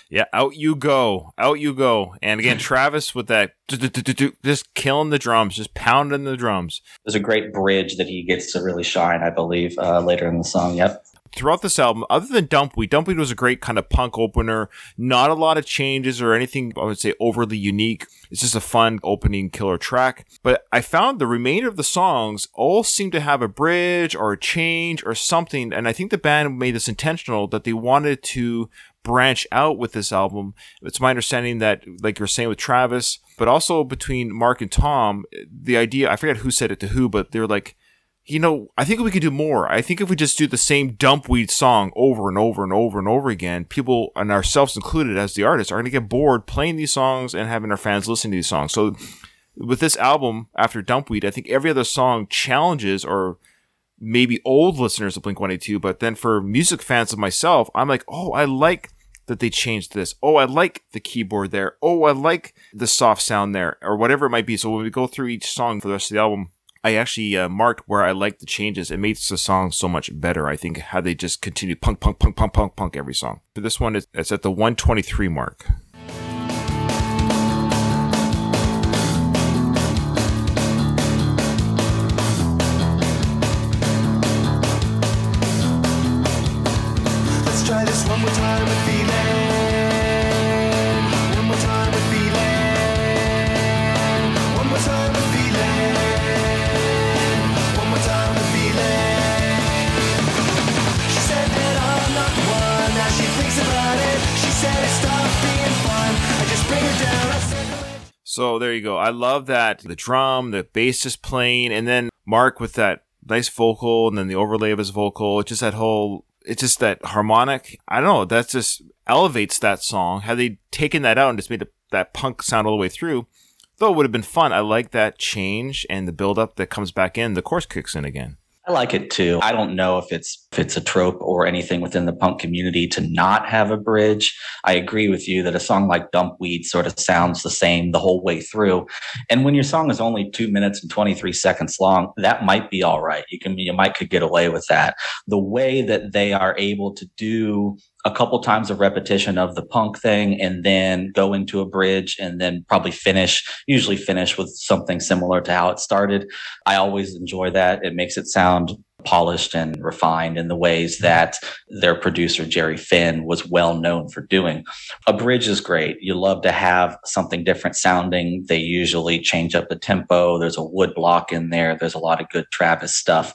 Yeah, out you go, out you go. And again, Travis with that just killing the drums, just pounding the drums. There's a great bridge that he gets to really shine, I believe, uh, later in the song. Yep. Throughout this album, other than Dumpweed, Dumpweed was a great kind of punk opener. Not a lot of changes or anything I would say overly unique. It's just a fun opening killer track. But I found the remainder of the songs all seem to have a bridge or a change or something. And I think the band made this intentional that they wanted to branch out with this album. It's my understanding that, like you're saying with Travis, but also between Mark and Tom, the idea, I forget who said it to who, but they're like, you know, I think we could do more. I think if we just do the same dumpweed song over and over and over and over again, people and ourselves included as the artists are going to get bored playing these songs and having our fans listen to these songs. So with this album after dumpweed, I think every other song challenges or maybe old listeners of Blink 182, but then for music fans of myself, I'm like, oh, I like that they changed this. Oh, I like the keyboard there. Oh, I like the soft sound there, or whatever it might be. So when we go through each song for the rest of the album, I actually uh, marked where I like the changes. It makes the song so much better. I think how they just continue punk, punk, punk, punk, punk, punk every song. For this one, it's at the 123 mark. So there you go. I love that the drum, the bass is playing, and then Mark with that nice vocal, and then the overlay of his vocal. It's just that whole. It's just that harmonic. I don't know. That just elevates that song. Had they taken that out and just made that punk sound all the way through, though it would have been fun. I like that change and the build up that comes back in. The chorus kicks in again. I like it too. I don't know if it's if it's a trope or anything within the punk community to not have a bridge. I agree with you that a song like Dumpweed sort of sounds the same the whole way through. And when your song is only two minutes and 23 seconds long, that might be all right. You can you might could get away with that. The way that they are able to do a couple times of repetition of the punk thing and then go into a bridge and then probably finish, usually finish with something similar to how it started. I always enjoy that. It makes it sound polished and refined in the ways mm-hmm. that their producer, Jerry Finn, was well known for doing. A bridge is great. You love to have something different sounding. They usually change up the tempo. There's a wood block in there. There's a lot of good Travis stuff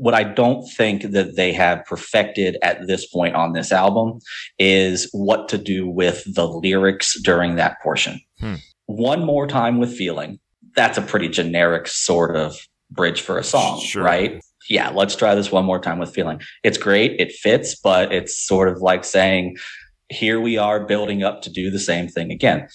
what I don't think that they have perfected at this point on this album is what to do with the lyrics during that portion. Hmm. One more time with feeling. That's a pretty generic sort of bridge for a song, Sure. right? Yeah, let's try this one more time with feeling. It's great, it fits, but it's sort of like saying, here we are building up to do the same thing again.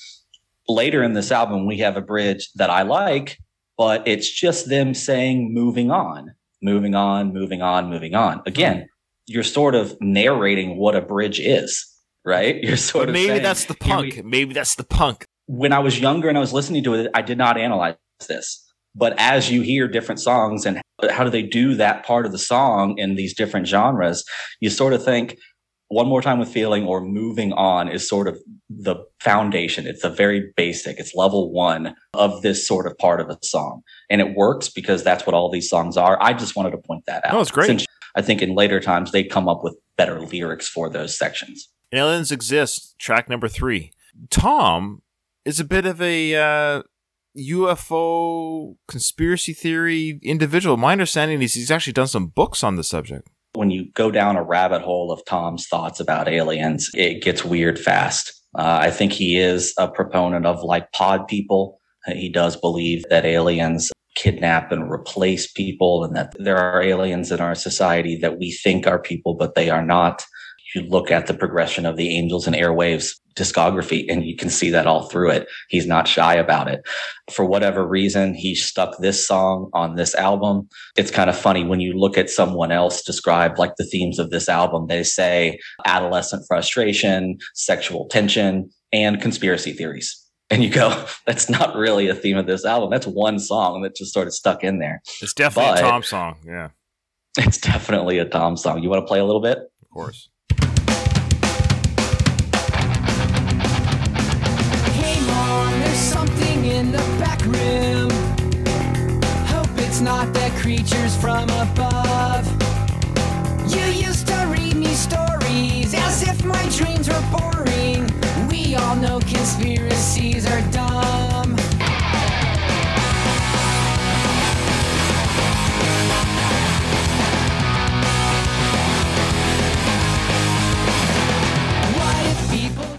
Later in this album, we have a bridge that I like, but it's just them saying moving on moving on, moving on, moving on. Again, you're sort of narrating what a bridge is, right? You're sort But of maybe saying, that's the "Here we- punk. Maybe that's the punk. when I was younger and I was listening to it, I did not analyze this. But as you hear different songs and how do they do that part of the song in these different genres, you sort of think one more time with feeling or moving on is sort of the foundation. It's a very basic, it's level one of this sort of part of a song. And it works because that's what all these songs are. I just wanted to point that out. No, it's great. Since I think in later times they come up with better lyrics for those sections. Aliens Exist, track number three. Tom is a bit of a uh, UFO conspiracy theory individual. My understanding is he's actually done some books on the subject. When you go down a rabbit hole of Tom's thoughts about aliens, it gets weird fast. Uh, I think he is a proponent of like pod people. He does believe that aliens kidnap and replace people and that there are aliens in our society that we think are people, but they are not. You look at the progression of the Angels and Airwaves discography and you can see that all through it. He's not shy about it. For whatever reason, he stuck this song on this album it's kind of funny when you look at someone else describe like the themes of this album they say adolescent frustration sexual tension and conspiracy theories and you go that's not really a theme of this album that's one song that just sort of stuck in there It's definitely But- a Tom song. Yeah, it's definitely a tom song you want to play a little bit of course. It's not the creatures from above. You used to read me stories as if my dreams were boring. We all know conspiracies are dumb.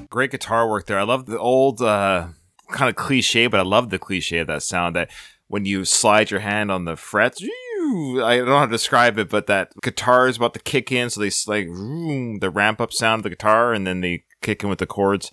Great guitar work there. I love the old uh, kind of cliche, but I love the cliche of that sound that when you slide your hand on the frets. I don't know how to describe it, but that guitar is about to kick in, so they like the ramp up sound of the guitar, and then they kick in with the chords.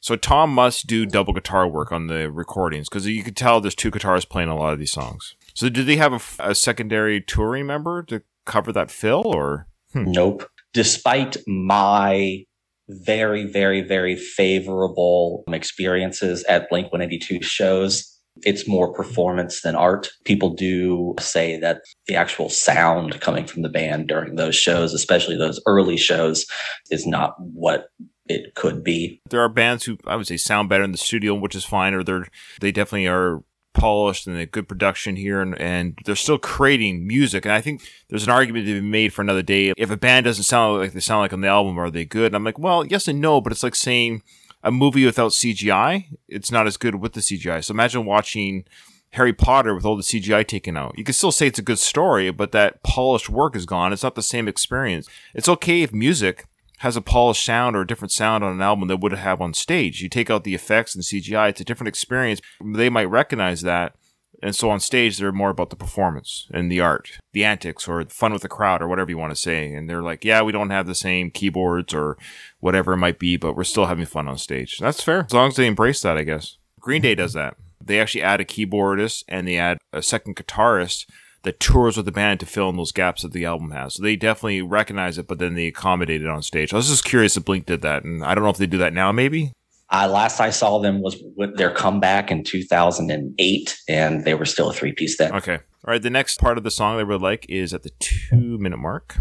So Tom must do double guitar work on the recordings because you can tell there's two guitars playing a lot of these songs. So do they have a secondary touring member to cover that fill, or hmm. Nope. Despite my very, very, very favorable experiences at Blink 182 shows, it's more performance than art. People do say that the actual sound coming from the band during those shows, especially those early shows, is not what it could be. there are bands who I would say sound better in the studio, which is fine, or they're they definitely are polished and a good production here, and, and they're still creating music. And I think there's an argument to be made for another day. If a band doesn't sound like they sound like on the album, are they good? And I'm like, well, yes and no, but it's like saying a movie without CGI, it's not as good with the CGI. So imagine watching Harry Potter with all the CGI taken out. You can still say it's a good story, but that polished work is gone. It's not the same experience. It's okay if music has a polished sound or a different sound on an album than would have on stage. You take out the effects and CGI, it's a different experience. They might recognize that. And so on stage, they're more about the performance and the art, the antics, or fun with the crowd, or whatever you want to say. And they're like, yeah, we don't have the same keyboards or whatever it might be, but we're still having fun on stage. That's fair. As long as they embrace that, I guess. Green Day does that. They actually add a keyboardist and they add a second guitarist that tours with the band to fill in those gaps that the album has. So they definitely recognize it, but then they accommodate it on stage. I was just curious if Blink did that, and I don't know if they do that now, maybe. Uh, last I saw them was with their comeback in 2008, and they were still a three piece then. Okay. All right. The next part of the song that I really like is at the two minute mark.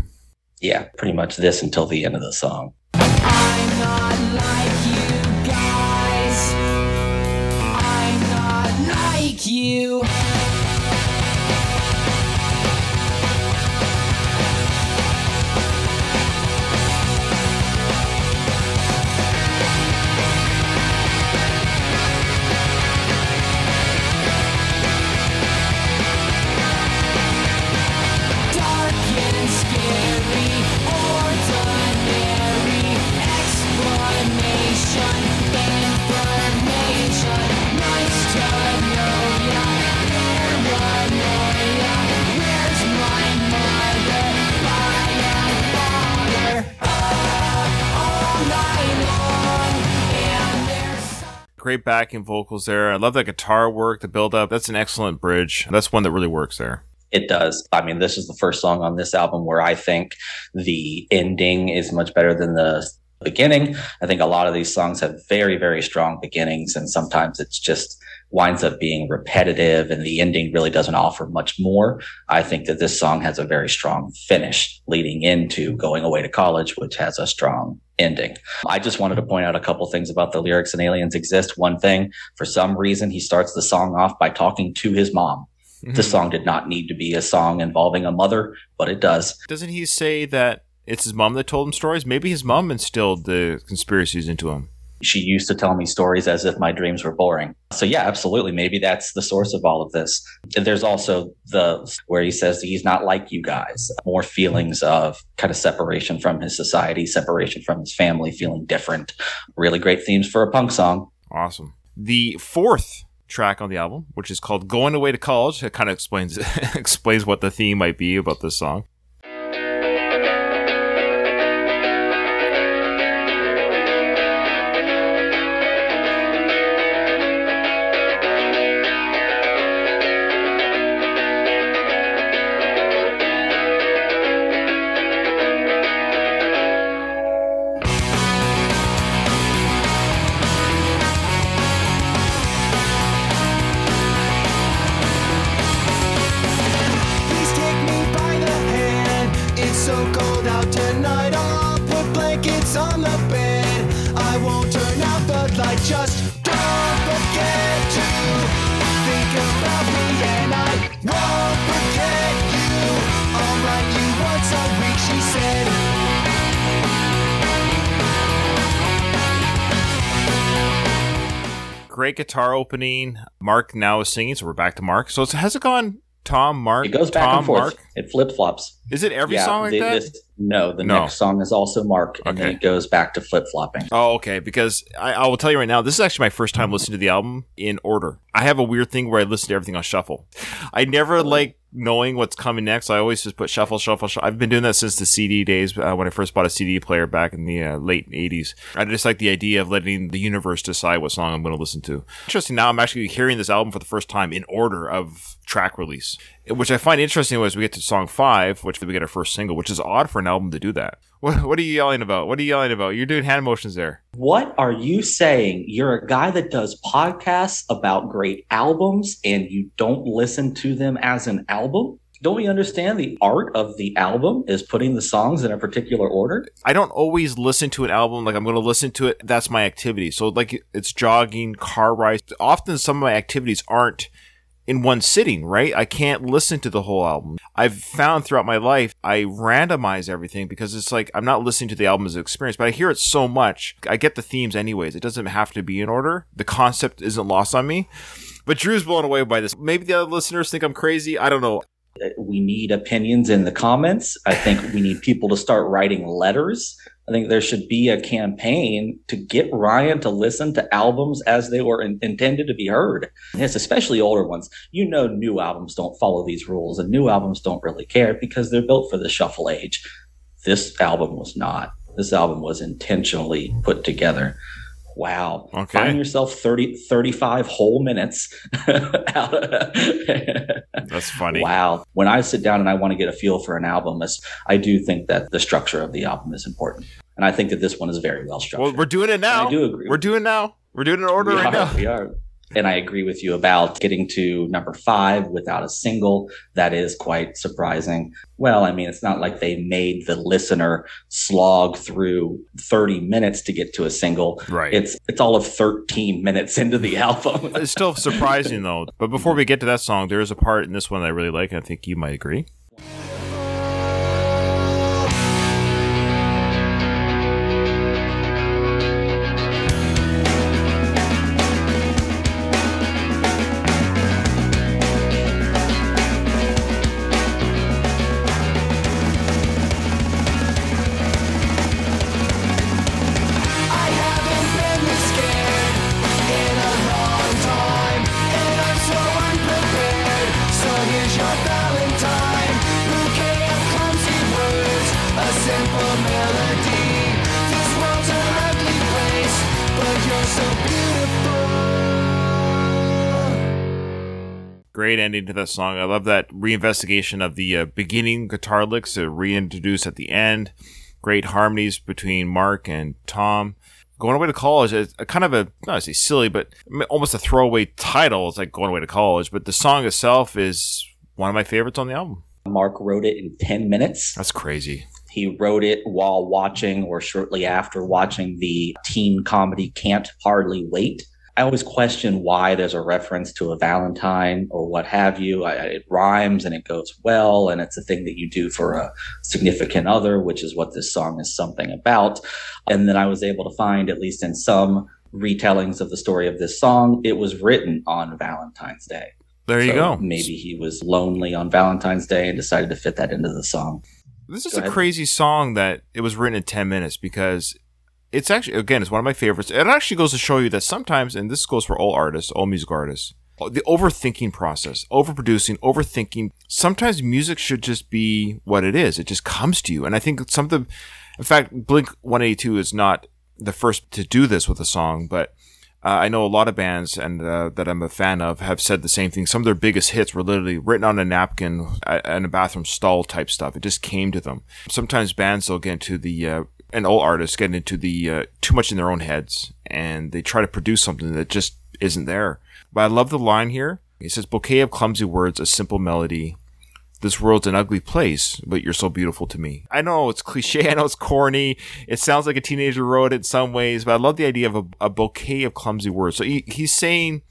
Yeah, pretty much this until the end of the song. Great backing vocals there. I love that guitar work, the build up. That's an excellent bridge. That's one that really works there. It does. I mean, this is the first song on this album where I think the ending is much better than the beginning. I think a lot of these songs have very, very strong beginnings, and sometimes it's just winds up being repetitive and the ending really doesn't offer much more. I think that this song has a very strong finish leading into going away to college, which has a strong ending. I just wanted to point out a couple things about the lyrics and aliens exist. One thing, for some reason, he starts the song off by talking to his mom. Mm-hmm. The song did not need to be a song involving a mother, but it does. Doesn't he say that it's his mom that told him stories? Maybe his mom instilled the conspiracies into him. She used to tell me stories as if my dreams were boring. So yeah, absolutely. Maybe that's the source of all of this. There's also the where he says he's not like you guys. More feelings of kind of separation from his society, separation from his family, feeling different. Really great themes for a punk song. Awesome. The fourth track on the album, which is called "Going Away to College," it kind of explains explains what the theme might be about this song. Guitar opening. Mark now is singing, so we're back to Mark. So it's, has it gone Tom, Mark. It goes back Tom, and forth. Mark. It flip flops. Is it every yeah, song like the- that? this- no, the No. next song is also Mark, and then it goes back to flip flopping. Oh, okay. Because I, I will tell you right now, this is actually my first time listening to the album in order. I have a weird thing where I listen to everything on shuffle. I never like knowing what's coming next. I always just put shuffle, shuffle, shuffle. I've been doing that since the CD days uh, when I first bought a CD player back in the uh, late 80s. I just like the idea of letting the universe decide what song I'm going to listen to. Interesting. Now I'm actually hearing this album for the first time in order of track release, which I find interesting was we get to song five, which we get our first single, which is odd for an album to do that. What, what are you yelling about? What are you yelling about? You're doing hand motions there. What are you saying? You're a guy that does podcasts about great albums and you don't listen to them as an album? Don't we understand the art of the album is putting the songs in a particular order? I don't always listen to an album like I'm going to listen to it. That's my activity. So like it's jogging, car rides. Often some of my activities aren't in one sitting, right? I can't listen to the whole album. I've found throughout my life I randomize everything because it's like I'm not listening to the album as an experience, but I hear it so much. I get the themes anyways. It doesn't have to be in order. The concept isn't lost on me. But Drew's blown away by this. Maybe the other listeners think I'm crazy. I don't know. We need opinions in the comments. I think we need people to start writing letters. I think there should be a campaign to get Ryan to listen to albums as they were in- intended to be heard. Yes, especially older ones. You know, new albums don't follow these rules, and new albums don't really care because they're built for the shuffle age. This album was not. This album was intentionally put together. Wow. Okay. Find yourself 30, 35 whole minutes. out of- That's funny. Wow. When I sit down and I want to get a feel for an album, I do think that the structure of the album is important. And I think that this one is very well structured. Well, we're doing it now. I do agree. We're doing it now. We're doing it in order we right are, now. We are. And I agree with you about getting to number five without a single. That is quite surprising. Well, I mean, it's not like they made the listener slog through 30 minutes to get to a single. Right. It's it's all of 13 minutes into the album. It's still surprising though. But before we get to that song, there is a part in this one that I really like, and I think you might agree. Ending to that song. I love that reinvestigation of the uh, beginning guitar licks to reintroduce at the end. Great harmonies between Mark and Tom. Going away to college is a kind of a not to say silly, but almost a throwaway title. It's like going away to college, but the song itself is one of my favorites on the album. Mark wrote it in 10 minutes. That's crazy. He wrote it while watching or shortly after watching the teen comedy Can't Hardly Wait. I always question why there's a reference to a Valentine or what have you. I, it rhymes and it goes well, and it's a thing that you do for a significant other, which is what this song is something about. And then I was able to find, at least in some retellings of the story of this song, it was written on Valentine's Day. There you So go. Maybe he was lonely on Valentine's Day and decided to fit that into the song. This is a crazy song that it was written in 10 minutes because it's actually, again, it's one of my favorites. It actually goes to show you that sometimes, and this goes for all artists, all music artists, the overthinking process, overproducing, overthinking. Sometimes music should just be what it is. It just comes to you. And I think some of the, in fact, Blink 182 is not the first to do this with a song, but uh, I know a lot of bands and uh, that I'm a fan of have said the same thing. Some of their biggest hits were literally written on a napkin uh, in a bathroom stall type stuff. It just came to them. Sometimes bands will get into the uh, and all artists get into the uh, too much in their own heads and they try to produce something that just isn't there. But I love the line here. He says, "Bouquet of clumsy words, a simple melody." This world's an ugly place, but you're so beautiful to me. I know it's cliche. I know it's corny. It sounds like a teenager wrote it in some ways, but I love the idea of a, a bouquet of clumsy words. So he, he's saying,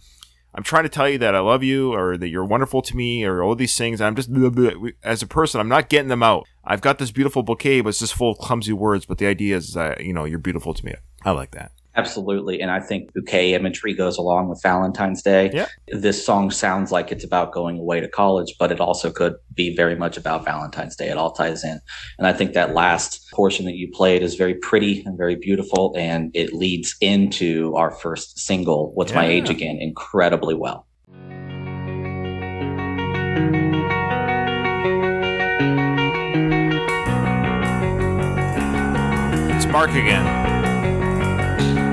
I'm trying to tell you that I love you or that you're wonderful to me or all these things. I'm just, blah, blah, as a person, I'm not getting them out. I've got this beautiful bouquet, but it's just full of clumsy words. But the idea is that, you know, you're beautiful to me. I like that. Absolutely. And I think bouquet imagery goes along with Valentine's Day. Yeah. This song sounds like it's about going away to college, but it also could be very much about Valentine's Day. It all ties in. And I think that last portion that you played is very pretty and very beautiful. And it leads into our first single, What's My Age Again, incredibly well. It's Mark again.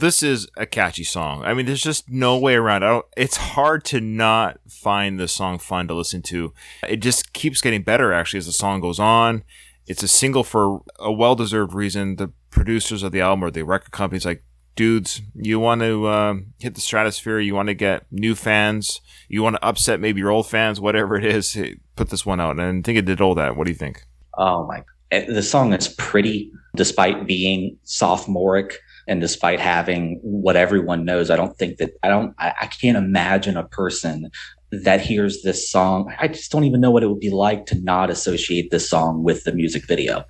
This is a catchy song. I mean, there's just no way around. it. It's hard to not find the song fun to listen to. It just keeps getting better actually as the song goes on. It's a single for a well-deserved reason. The producers of the album or the record companies like, dudes, you want to um, hit the stratosphere. You want to get new fans. You want to upset maybe your old fans, whatever it is. Put this one out, and I think it did all that. What do you think? Oh my! eh, The song is pretty, despite being sophomoric and despite having what everyone knows. I don't think that I don't. I, I can't imagine a person that hears this song. I just don't even know what it would be like to not associate this song with the music video,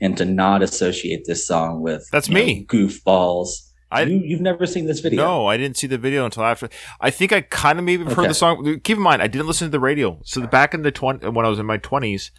and to not associate this song with That's you know, me. goofballs. I- you, you've never seen this video. No, I didn't see the video until after. I think I kind of maybe heard the song. Keep in mind, I didn't listen to the radio. So the, back in the twenty when I was in my twenties,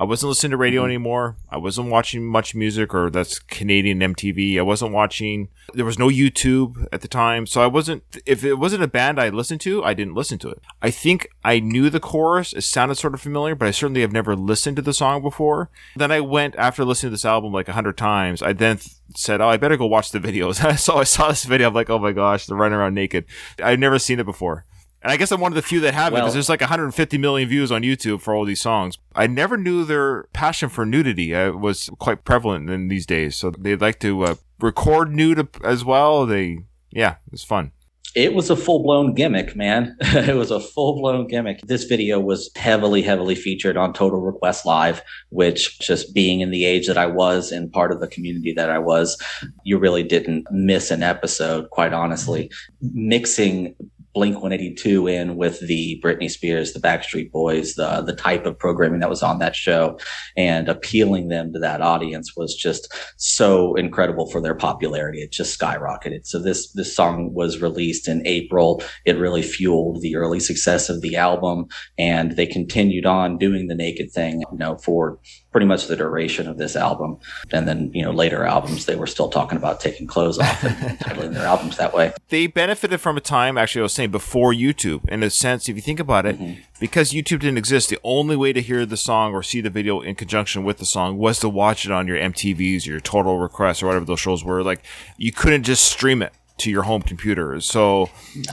I wasn't listening to radio Mm-hmm. anymore. I wasn't watching Much Music, or that's Canadian MTV. I wasn't watching. There was no YouTube at the time, so I wasn't. If it wasn't a band I listened to, I didn't listen to it. I think I knew the chorus. It sounded sort of familiar, but I certainly have never listened to the song before. Then I went after listening to this album like a hundred times. I then th- said, "Oh, I better go watch the videos." so I saw this video. I'm like, "Oh my gosh, they're running around naked." I've never seen it before. And I guess I'm one of the few that have it Well- because there's like 150 million views on YouTube for all these songs. I never knew their passion for nudity uh, was quite prevalent in these days. So they'd like to uh, record nude as well. They, yeah, it's fun. It was a full blown gimmick, man. it was a full blown gimmick. This video was heavily, heavily featured on Total Request Live, which just being in the age that I was and part of the community that I was, you really didn't miss an episode, quite honestly. Mixing Blink 182 in with the Britney Spears, the Backstreet Boys, the the type of programming that was on that show, and appealing them to that audience was just so incredible for their popularity. It just skyrocketed. So this this song was released in April. It really fueled the early success of the album, and they continued on doing the naked thing, you know, for pretty much the duration of this album. And then, you know, later albums, they were still talking about taking clothes off and titling their albums that way. They benefited from a time, actually, I was saying before YouTube. In a sense, if you think about it, mm-hmm. because YouTube didn't exist, the only way to hear the song or see the video in conjunction with the song was to watch it on your MTVs or your Total Request or whatever those shows were. Like, you couldn't just stream it to your home computer. So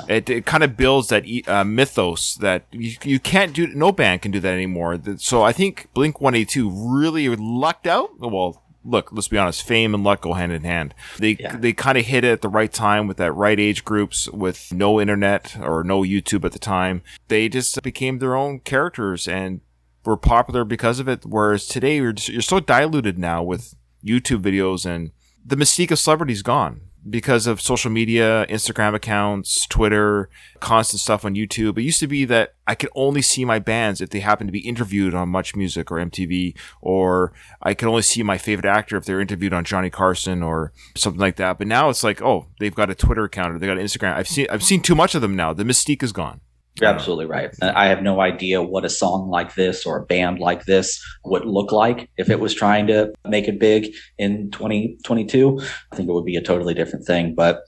it, it kind of builds that uh, mythos that you, you can't do, no band can do that anymore. So I think Blink 182 really lucked out. Well, look, let's be honest, fame and luck go hand in hand. They Yeah. they kind of hit it at the right time with that right age groups with no internet or no YouTube at the time. They just became their own characters and were popular because of it. Whereas today you're just, you're so diluted now with YouTube videos and the mystique of celebrity's gone because of social media, Instagram accounts, Twitter, constant stuff on YouTube. It used to be that I could only see my bands if they happened to be interviewed on Much Music or MTV, or I could only see my favorite actor if they're interviewed on Johnny Carson or something like that. But now it's like, oh, they've got a Twitter account or they got an Instagram. I've seen I've seen too much of them now. The mystique is gone. You're absolutely right. I have no idea what a song like this or a band like this would look like if it was trying to make it big in 2022. I think it would be a totally different thing. But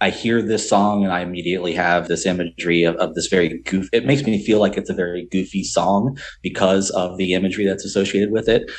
I hear this song and I immediately have this imagery of, of this very goofy. It makes me feel like it's a very goofy song because of the imagery that's associated with it.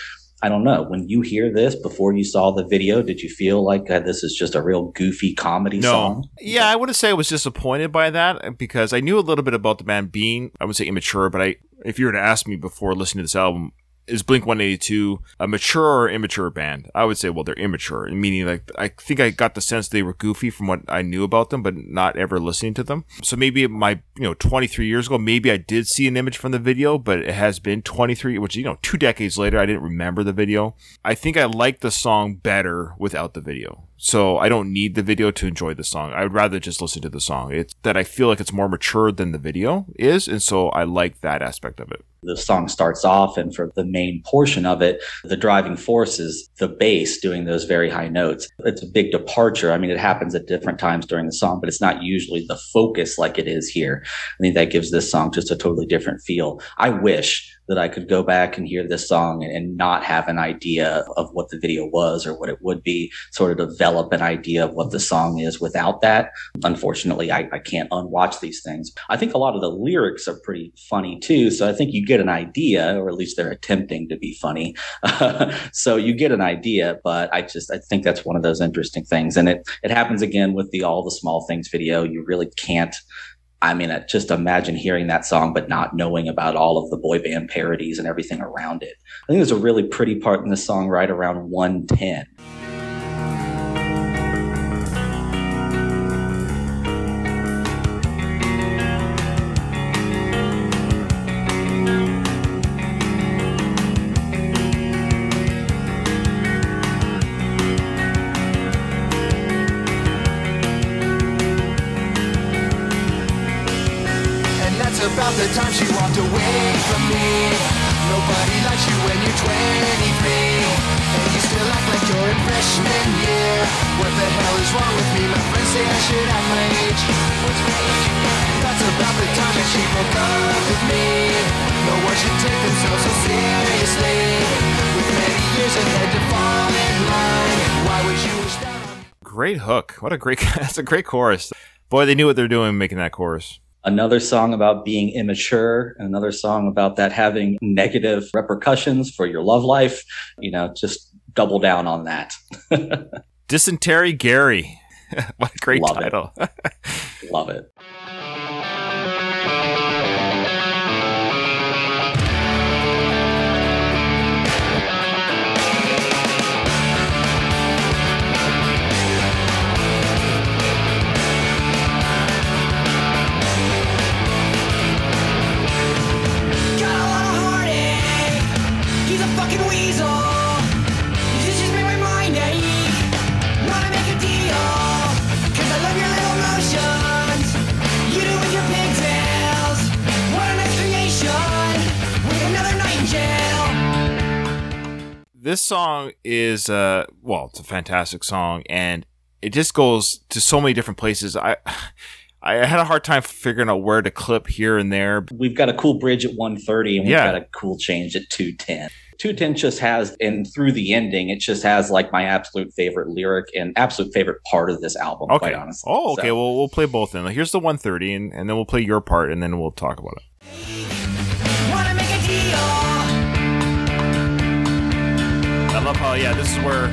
I don't know. When you hear this before you saw the video, did you feel like uh, this is just a real goofy comedy song? Yeah, I wouldn't say I was disappointed by that because I knew a little bit about the band being, I would say immature, but I, if you were to ask me before listening to this album, is Blink 182 a mature or immature band? I would say, well, they're immature, meaning like I think I got the sense they were goofy from what I knew about them, but not ever listening to them. So maybe my, you know, 23 years ago, maybe I did see an image from the video, but it has been 23, which, you know, two decades later, I didn't remember the video. I think I like the song better without the video. So I don't need the video to enjoy the song. I would rather just listen to the song. It's that I feel like it's more mature than the video is. And so I like that aspect of it the song starts off and for the main portion of it the driving force is the bass doing those very high notes it's a big departure i mean it happens at different times during the song but it's not usually the focus like it is here i think that gives this song just a totally different feel i wish that I could go back and hear this song and not have an idea of what the video was or what it would be, sort of develop an idea of what the song is without that. Unfortunately, I, I can't unwatch these things. I think a lot of the lyrics are pretty funny too. So I think you get an idea, or at least they're attempting to be funny. so you get an idea, but I just, I think that's one of those interesting things. And it, it happens again with the All the Small Things video. You really can't I mean, just imagine hearing that song, but not knowing about all of the boy band parodies and everything around it. I think there's a really pretty part in the song right around 110. Time she walked away from me. Nobody likes you when you're 23. And you still act like you're in freshman year. What the hell is wrong with me? My friends say I should act my age. That's about the time that she broke up with me. No one should take themselves so seriously. With many years ahead to fall in line. Why would you wish that Great hook. What a great, that's a great chorus. Boy, they knew what they're doing making that chorus. Another song about being immature, and another song about that having negative repercussions for your love life. You know, just double down on that. Dysentery Gary. what a great Love it. title. Love it. This song is uh well it's a fantastic song and it just goes to so many different places i i had a hard time figuring out where to clip here and there We've got a cool bridge at 130, and we've Yeah. got a cool change at 210. 210 just has, and through the ending, it just has like my absolute favorite lyric and absolute favorite part of this album, okay quite honestly. oh okay So- well we'll play both then here's the 130 and, and then we'll play your part and then we'll talk about it i love how yeah this is where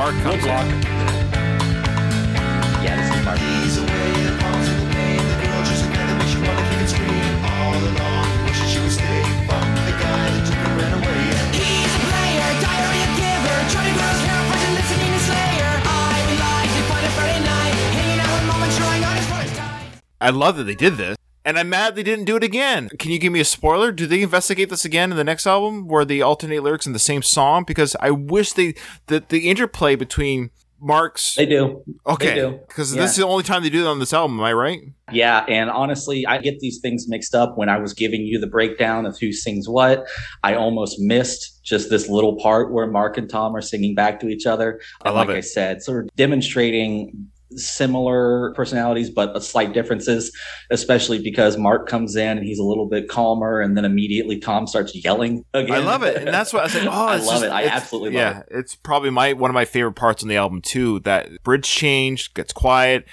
mark comes in. Yeah, this is my Ease away the palms and the pain. The girl just together makes you wanna kick and scream all along. Wishing she would stay. Fuck the guy that took her ran away. He's a player, diarrhea giver, trying to grow hair first listening to Slayer. I would to find a Friday night, hanging out with mom and trying on his first time. i love that they did this and i'm mad they didn't do it again can you give me a spoiler do they investigate this again in the next album where they alternate lyrics in the same song because i wish they that the interplay between mark's They do. Okay, They do. because Yeah. this is the only time they do that on this album. Am I right? Yeah, and honestly, I get these things mixed up when I was giving you the breakdown of who sings what. I almost missed just this little part where Mark and Tom are singing back to each other. I love like it. I said, sort of demonstrating similar personalities but slight differences especially because mark comes in and he's a little bit calmer and then immediately tom starts yelling again I love it, and that's what I was like. Oh, I love just- it i absolutely yeah, love it Yeah. it's probably my one of my favorite parts on the album too. That bridge change gets quiet.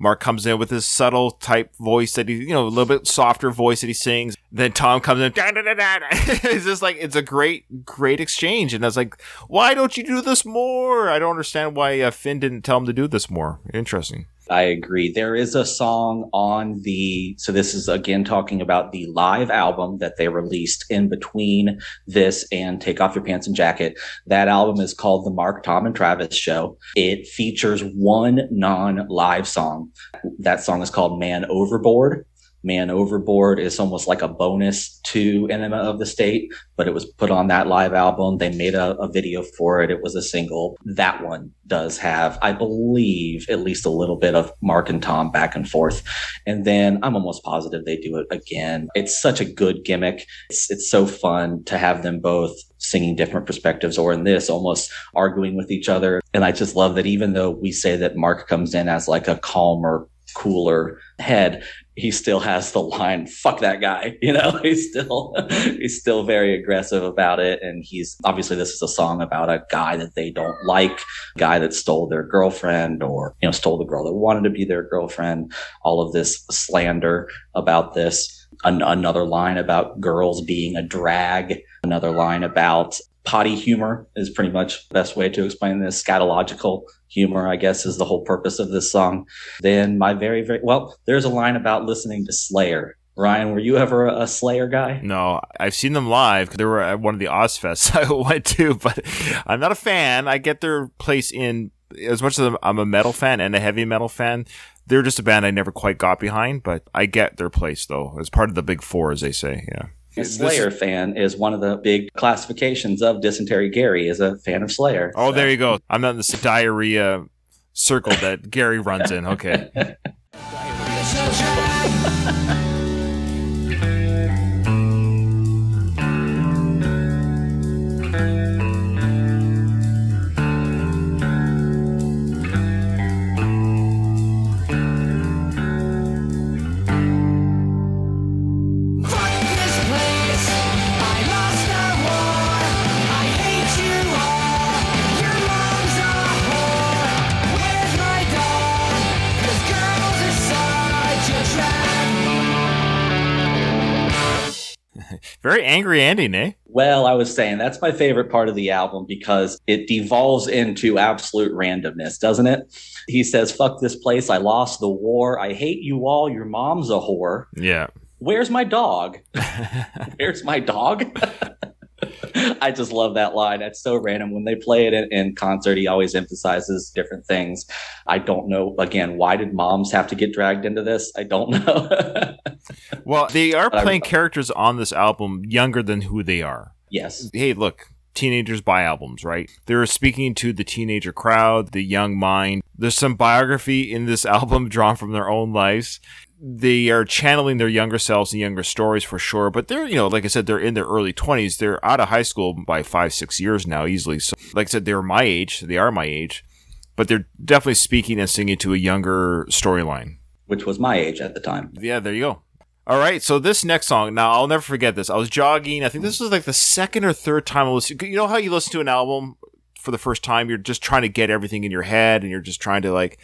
Mark comes in with his subtle type voice that he, you know, a little bit softer voice that he sings. Then Tom comes in, it's just like it's a great, great exchange. And I was like, why don't you do this more? I don't understand why uh, Finn didn't tell him to do this more. Interesting. I agree. There is a song on the, so this is again talking about the live album that they released in between this and Take Off Your Pants and Jacket. That album is called The Mark, Tom, and Travis Show. It features one non live song. That song is called Man Overboard. Man Overboard is almost like a bonus to Enema of the State, but it was put on that live album. They made a, a, video for it. It was a single. That one does have, I believe, at least a little bit of Mark and Tom back and forth. And then I'm almost positive they do it again. It's such a good gimmick. It's, it's so fun to have them both singing different perspectives or in this almost arguing with each other. And I just love that even though we say that Mark comes in as like a calmer, cooler head, he still has the line fuck that guy you know? He's still he's still very aggressive about it and he's obviously this is a song about a guy that they don't like guy that stole their girlfriend or you know stole the girl that wanted to be their girlfriend all of this slander about this. An- another line about girls being a drag another line about potty humor is pretty much the best way to explain this scatological humor, I guess, is the whole purpose of this song. Then my very, very well, there's a line about listening to Slayer. Ryan, were you ever a Slayer guy? No, I've seen them live. Because they were at one of the Ozzfests I went to, but I'm not a fan. I get their place in as much as I'm a metal fan and a heavy metal fan. They're just a band I never quite got behind, but I get their place though as part of the big four, as they say. Yeah. A Slayer fan is one of the big classifications of dysentery. Gary is a fan of Slayer. Oh, so. there you go. I'm not in this diarrhea circle that Gary runs in. Okay. Very angry ending, eh? Well, I was saying that's my favorite part of the album because it devolves into absolute randomness, doesn't it? He says, Fuck this place. I lost the war. I hate you all. Your mom's a whore. Yeah. Where's my dog? Where's my dog? I just love that line. It's so random. When they play it in, in, concert, he always emphasizes different things. I don't know, again, why did moms have to get dragged into this? I don't know. well, they are playing characters on this album younger than who they are. Yes. Hey, look, teenagers buy albums, right? They're speaking to the teenager crowd, the young mind. There's some biography in this album drawn from their own lives they are channeling their younger selves and younger stories for sure. But they're, you know, like I said, they're in their early 20s. They're out of high school by five, six years now, easily. So, like I said, they're my age. They are my age. But they're definitely speaking and singing to a younger storyline. Which was my age at the time. Yeah, there you go. All right, so this next song, now I'll never forget this. I was jogging. I think this was like the second or third time I listened. You know how you listen to an album for the first time? You're just trying to get everything in your head and you're just trying to, like,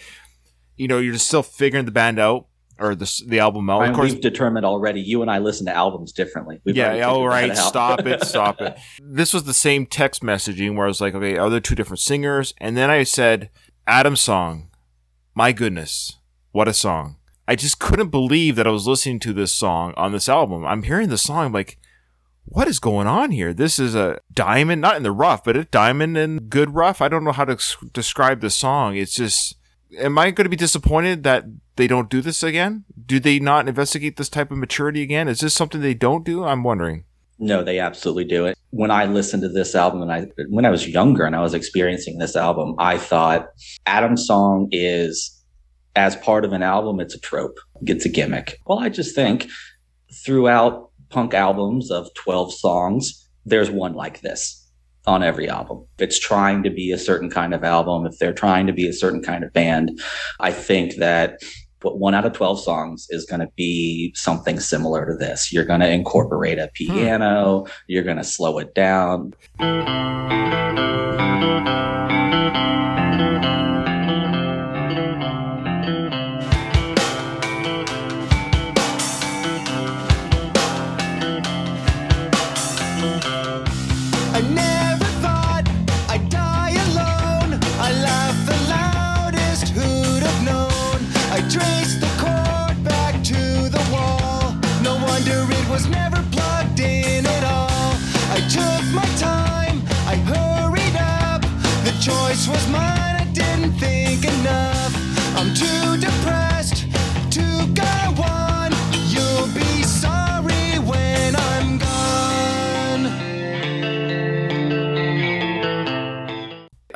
you know, you're just still figuring the band out or the the album out. of course, we've determined already. You and I listen to albums differently. We've yeah. All right. Stop it. Stop it. This was the same text messaging where I was like, okay, are there two different singers? And then I said, Adam's song. My goodness, what a song! I just couldn't believe that I was listening to this song on this album. I'm hearing the song, I'm like, what is going on here? This is a diamond, not in the rough, but a diamond in good rough. I don't know how to describe the song. It's just am I going to be disappointed that they don't do this again? Do they not investigate this type of maturity again? Is this something they don't do? I'm wondering. No, they absolutely do it. When I listened to this album and I when I was younger and I was experiencing this album, I thought Adam's song is as part of an album, it's a trope. It's a gimmick. Well, I just think throughout punk albums of 12 songs, there's one like this on every album. If it's trying to be a certain kind of album, if they're trying to be a certain kind of band, I think that one out of 12 songs is going to be something similar to this. You're going to incorporate a hmm. piano, hmm. you're going to slow it down.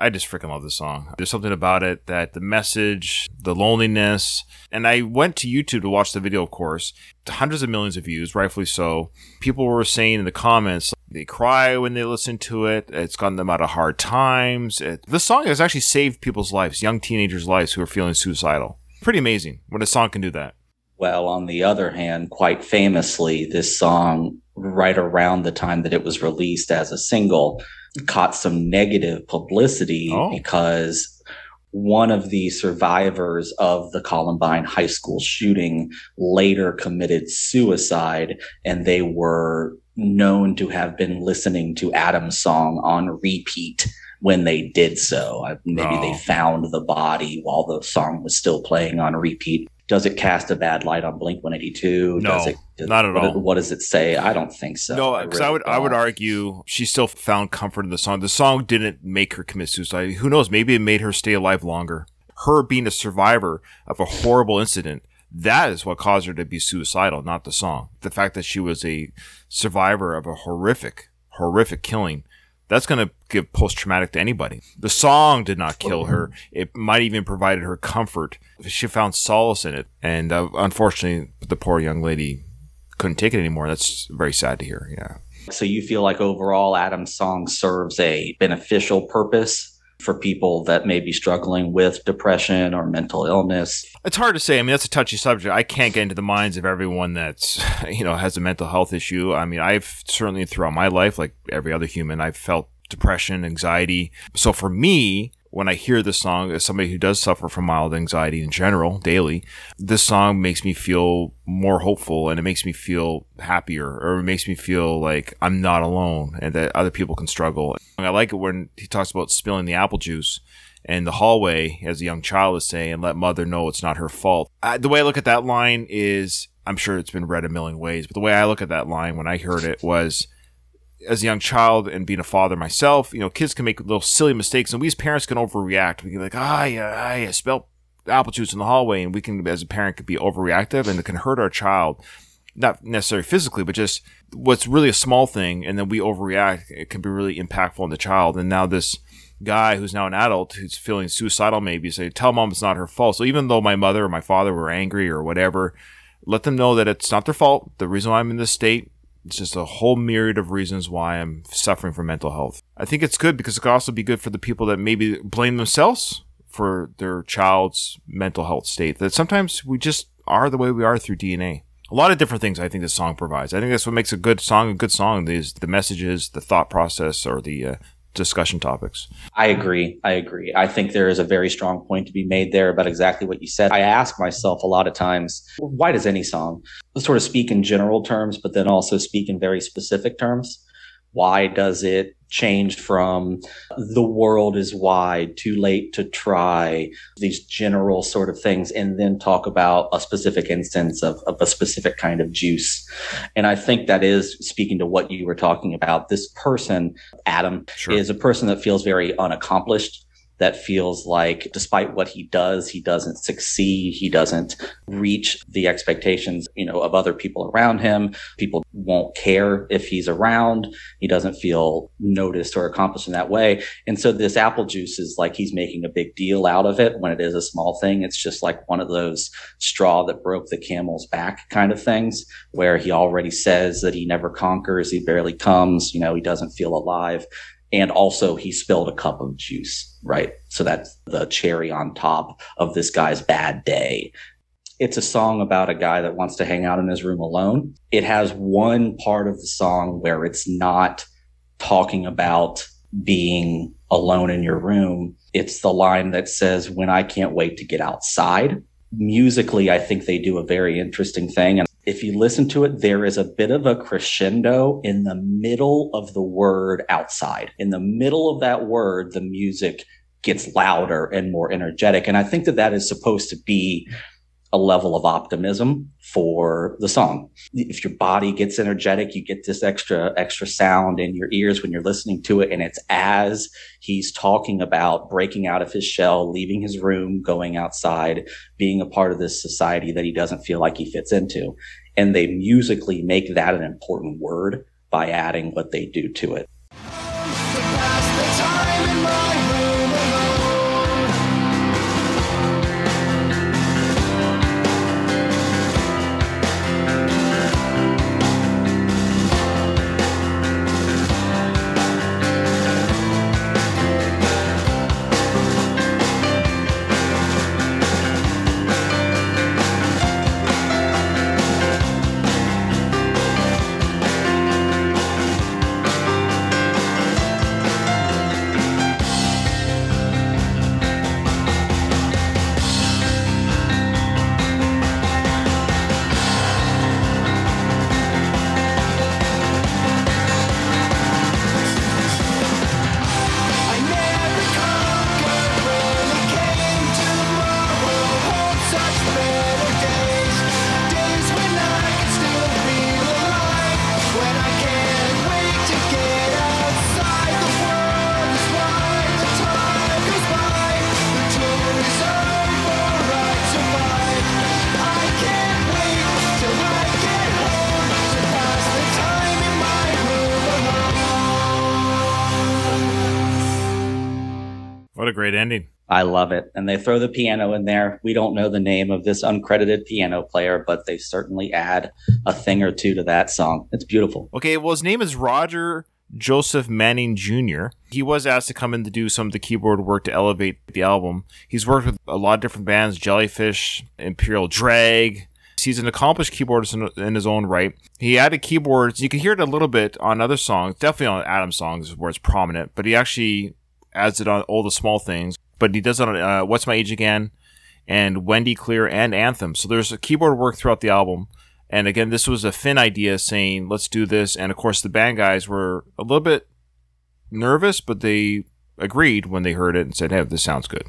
I just freaking love this song. There's something about it that the message, the loneliness, and I went to YouTube to watch the video, of course. Hundreds of millions of views, rightfully so. People were saying in the comments they cry when they listen to it. It's gotten them out of hard times. It, this song has actually saved people's lives, young teenagers' lives who are feeling suicidal. Pretty amazing when a song can do that. Well, on the other hand, quite famously, this song, right around the time that it was released as a single, caught some negative publicity Oh. because one of the survivors of the Columbine high school shooting later committed suicide, and they were known to have been listening to Adam's song on repeat when they did so. Maybe Oh. they found the body while the song was still playing on repeat. Does it cast a bad light on Blink 182? No, does it, not at what, all. What does it say? I don't think so. no, because I, really would I would don't. argue she still found comfort in the song. The song didn't make her commit suicide. Who knows? Maybe it made her stay alive longer. Her being a survivor of a horrible incident, that is what caused her to be suicidal, not the song. The fact that she was a survivor of a horrific, horrific killing. That's going to give post traumatic to anybody. The song did not kill her. It might even provided her comfort. She found solace in it. And uh, unfortunately, the poor young lady couldn't take it anymore. That's very sad to hear. Yeah. So you feel like overall Adam's song serves a beneficial purpose for people that may be struggling with depression or mental illness. It's hard to say. I mean, that's a touchy subject. I can't get into the minds of everyone that's, you know, has a mental health issue. I mean, I've certainly throughout my life, like every other human, I've felt depression, anxiety. So for me, when I hear this song, as somebody who does suffer from mild anxiety in general daily, this song makes me feel more hopeful and it makes me feel happier or it makes me feel like I'm not alone and that other people can struggle. I like it when he talks about spilling the apple juice in the hallway as a young child is saying, and let mother know it's not her fault. Uh, the way I look at that line is, I'm sure it's been read a million ways, but the way I look at that line when I heard it was, as a young child and being a father myself, you know, kids can make little silly mistakes, and we as parents can overreact. We can be like, ah, yeah, ah, yeah, spilled apple juice in the hallway, and we can, as a parent, could be overreactive, and it can hurt our child, not necessarily physically, but just what's really a small thing, and then we overreact. It can be really impactful on the child. And now this guy who's now an adult who's feeling suicidal, maybe say, tell mom it's not her fault. So even though my mother or my father were angry or whatever, let them know that it's not their fault. The reason why I'm in this state it's just a whole myriad of reasons why I'm suffering from mental health. I think it's good because it could also be good for the people that maybe blame themselves for their child's mental health state. That sometimes we just are the way we are through DNA. A lot of different things I think this song provides. I think that's what makes a good song a good song. Is the messages, the thought process, or the uh, discussion topics. I agree. I agree. I think there is a very strong point to be made there about exactly what you said. I ask myself a lot of times, why does any song sort of speak in general terms, but then also speak in very specific terms? Why does it change from the world is wide, too late to try, these general sort of things, and then talk about a specific instance of, of a specific kind of juice? And I think that is speaking to what you were talking about. This person, Adam, Sure. is a person that feels very unaccomplished that feels like despite what he does he doesn't succeed. He doesn't reach the expectations you know of other people around him. People won't care if he's around. He doesn't feel noticed or accomplished in that way. And so this apple juice is like he's making a big deal out of it when it is a small thing. It's just like one of those straw that broke the camel's back kind of things where he already says that he never conquers. He barely comes. You know he doesn't feel alive. And also he spilled a cup of juice, right? So that's the cherry on top of this guy's bad day. It's a song about a guy that wants to hang out in his room alone. It has one part of the song where it's not talking about being alone in your room. It's the line that says, when I can't wait to get outside. Musically, I think they do a very interesting thing. And if you listen to it, there is a bit of a crescendo in the middle of the word outside. In the middle of that word, the music gets louder and more energetic. And I think that that is supposed to be a level of optimism for the song. If your body gets energetic, you get this extra, extra sound in your ears when you're listening to it. And it's as he's talking about breaking out of his shell, leaving his room, going outside, being a part of this society that he doesn't feel like he fits into. And they musically make that an important word by adding what they do to it. I love it. And they throw the piano in there. We don't know the name of this uncredited piano player, but they certainly add a thing or two to that song. It's beautiful. Okay, well, his name is Roger Joseph Manning Jr. He was asked to come in to do some of the keyboard work to elevate the album. He's worked with a lot of different bands Jellyfish, Imperial Drag. He's an accomplished keyboardist in, his own right. He added keyboards. You can hear it a little bit on other songs, definitely on Adam's songs where it's prominent, but he actually adds it on all the small things. But he does it on uh, What's My Age Again and Wendy Clear and Anthem. So there's a keyboard work throughout the album. And again, this was a Finn idea saying, let's do this. And of course, the band guys were a little bit nervous, but they agreed when they heard it and said, hey, this sounds good.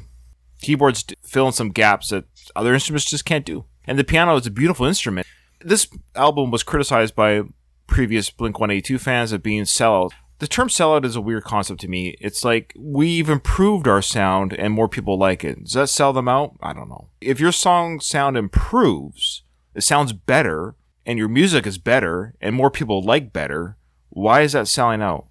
Keyboards fill in some gaps that other instruments just can't do. And the piano is a beautiful instrument. This album was criticized by previous Blink 182 fans of being sellout. The term sellout is a weird concept to me. It's like we've improved our sound and more people like it. Does that sell them out? I don't know. If your song sound improves, it sounds better, and your music is better, and more people like better, why is that selling out?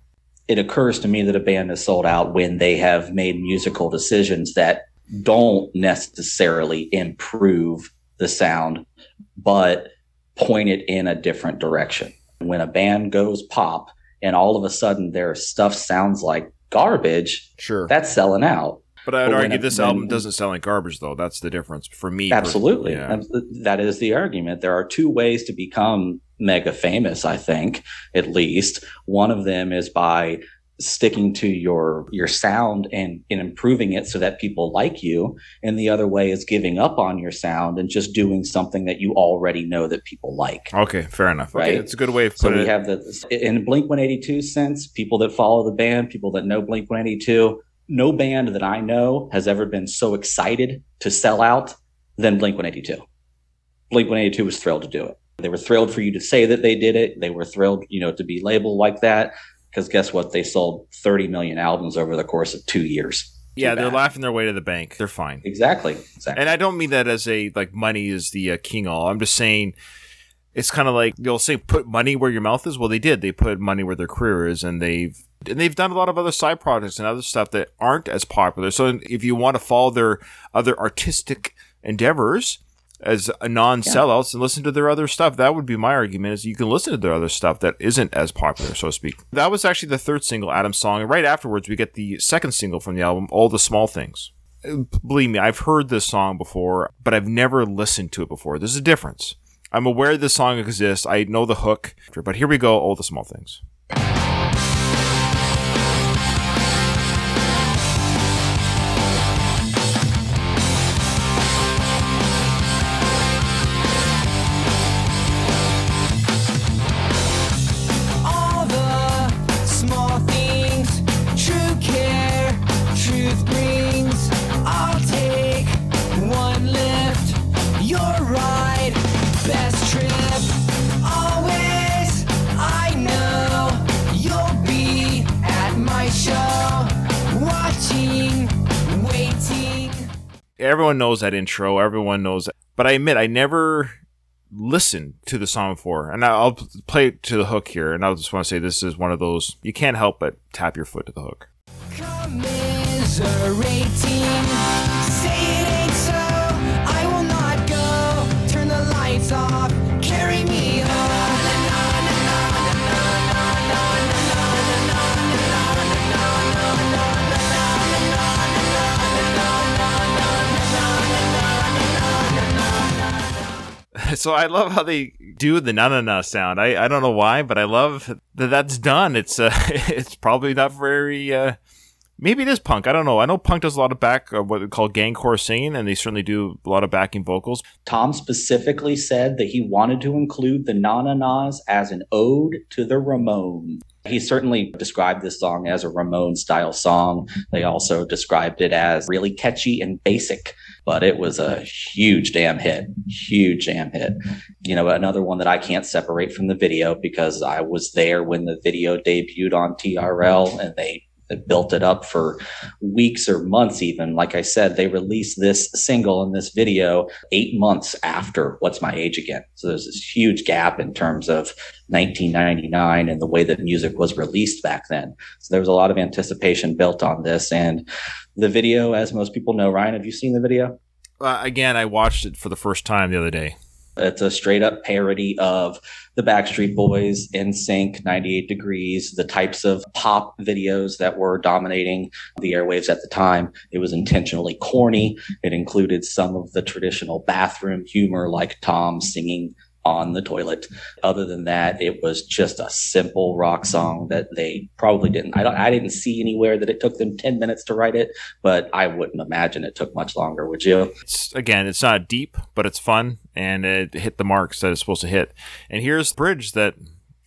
It occurs to me that a band is sold out when they have made musical decisions that don't necessarily improve the sound, but point it in a different direction. When a band goes pop and all of a sudden their stuff sounds like garbage, Sure. that's selling out. but I'd but argue it- this when- album doesn't sound like garbage, though. That's the difference for me. Absolutely. Yeah. That is the argument. There are two ways to become mega famous, I think, at least. One of them is by sticking to your your sound and, and improving it so that people like you. And the other way is giving up on your sound and just doing something that you already know that people like. Okay, fair enough. Okay, Right. it's a good way of So we it. have the in Blink 182 sense, people that follow the band, people that know Blink 182. No band that I know has ever been so excited to sell out than Blink 182. Blink 182 was thrilled to do it. They were thrilled for you to say that they did it. They were thrilled, you know, to be labeled like that. Because guess what? They sold 30 million albums over the course of two years. yeah, Too they're laughing their way to the bank. They're fine. Exactly. Exactly. And I don't mean that as a like money is the uh, king all. I'm just saying it's kind of like you'll say put money where your mouth is. Well, they did. They put money where their career is, and they've and they've done a lot of other side projects and other stuff that aren't as popular. So if you want to follow their other artistic endeavors as a non-sellouts and listen to their other stuff, that would be my argument. Is you can listen to their other stuff that isn't as popular, so to speak. That was actually the third single, Adam's song, and right afterwards we get the second single from the album, All the Small Things believe me, I've heard this song before, but I've never listened to it before. There's a difference. I'm aware this song exists. I know the hook, but here we go. All the small things. Everyone knows that intro. Everyone knows it. But I admit, I never listened to the song before. And I'll play to the hook here. And I just want to say this is one of those, you can't help but tap your foot to the hook. commiserating. so I love how they do the na na na sound. I, I don't know why, but I love that that's done. It's uh, it's probably not very. Uh, maybe it is punk. I don't know. I know punk does a lot of back uh, what they call gangcore singing, and they certainly do a lot of backing vocals. Tom specifically said that he wanted to include the na na na's as an ode to the Ramones. He certainly described this song as a Ramone style song. They also described it as really catchy and basic, but it was a huge damn hit. Huge damn hit. You know, another one that I can't separate from the video because I was there when the video debuted on TRL and they built it up for weeks or months even like i said they released this single and this video eight months after what's my age again so there's this huge gap in terms of 1999 and the way that music was released back then so there was a lot of anticipation built on this and the video as most people know ryan have you seen the video Uh, again, I watched it for the first time the other day. it's a straight up parody of the Backstreet Boys, NSYNC, 98 Degrees, the types of pop videos that were dominating the airwaves at the time. It was intentionally corny. It included some of the traditional bathroom humor, like Tom singing on the toilet. Other than that, it was just a simple rock song that they probably didn't. I don't. I didn't see anywhere that it took them ten minutes to write it, but I wouldn't imagine it took much longer. Would you? It's again, it's not deep, but it's fun and it hit the marks that it's supposed to hit. And here's the bridge that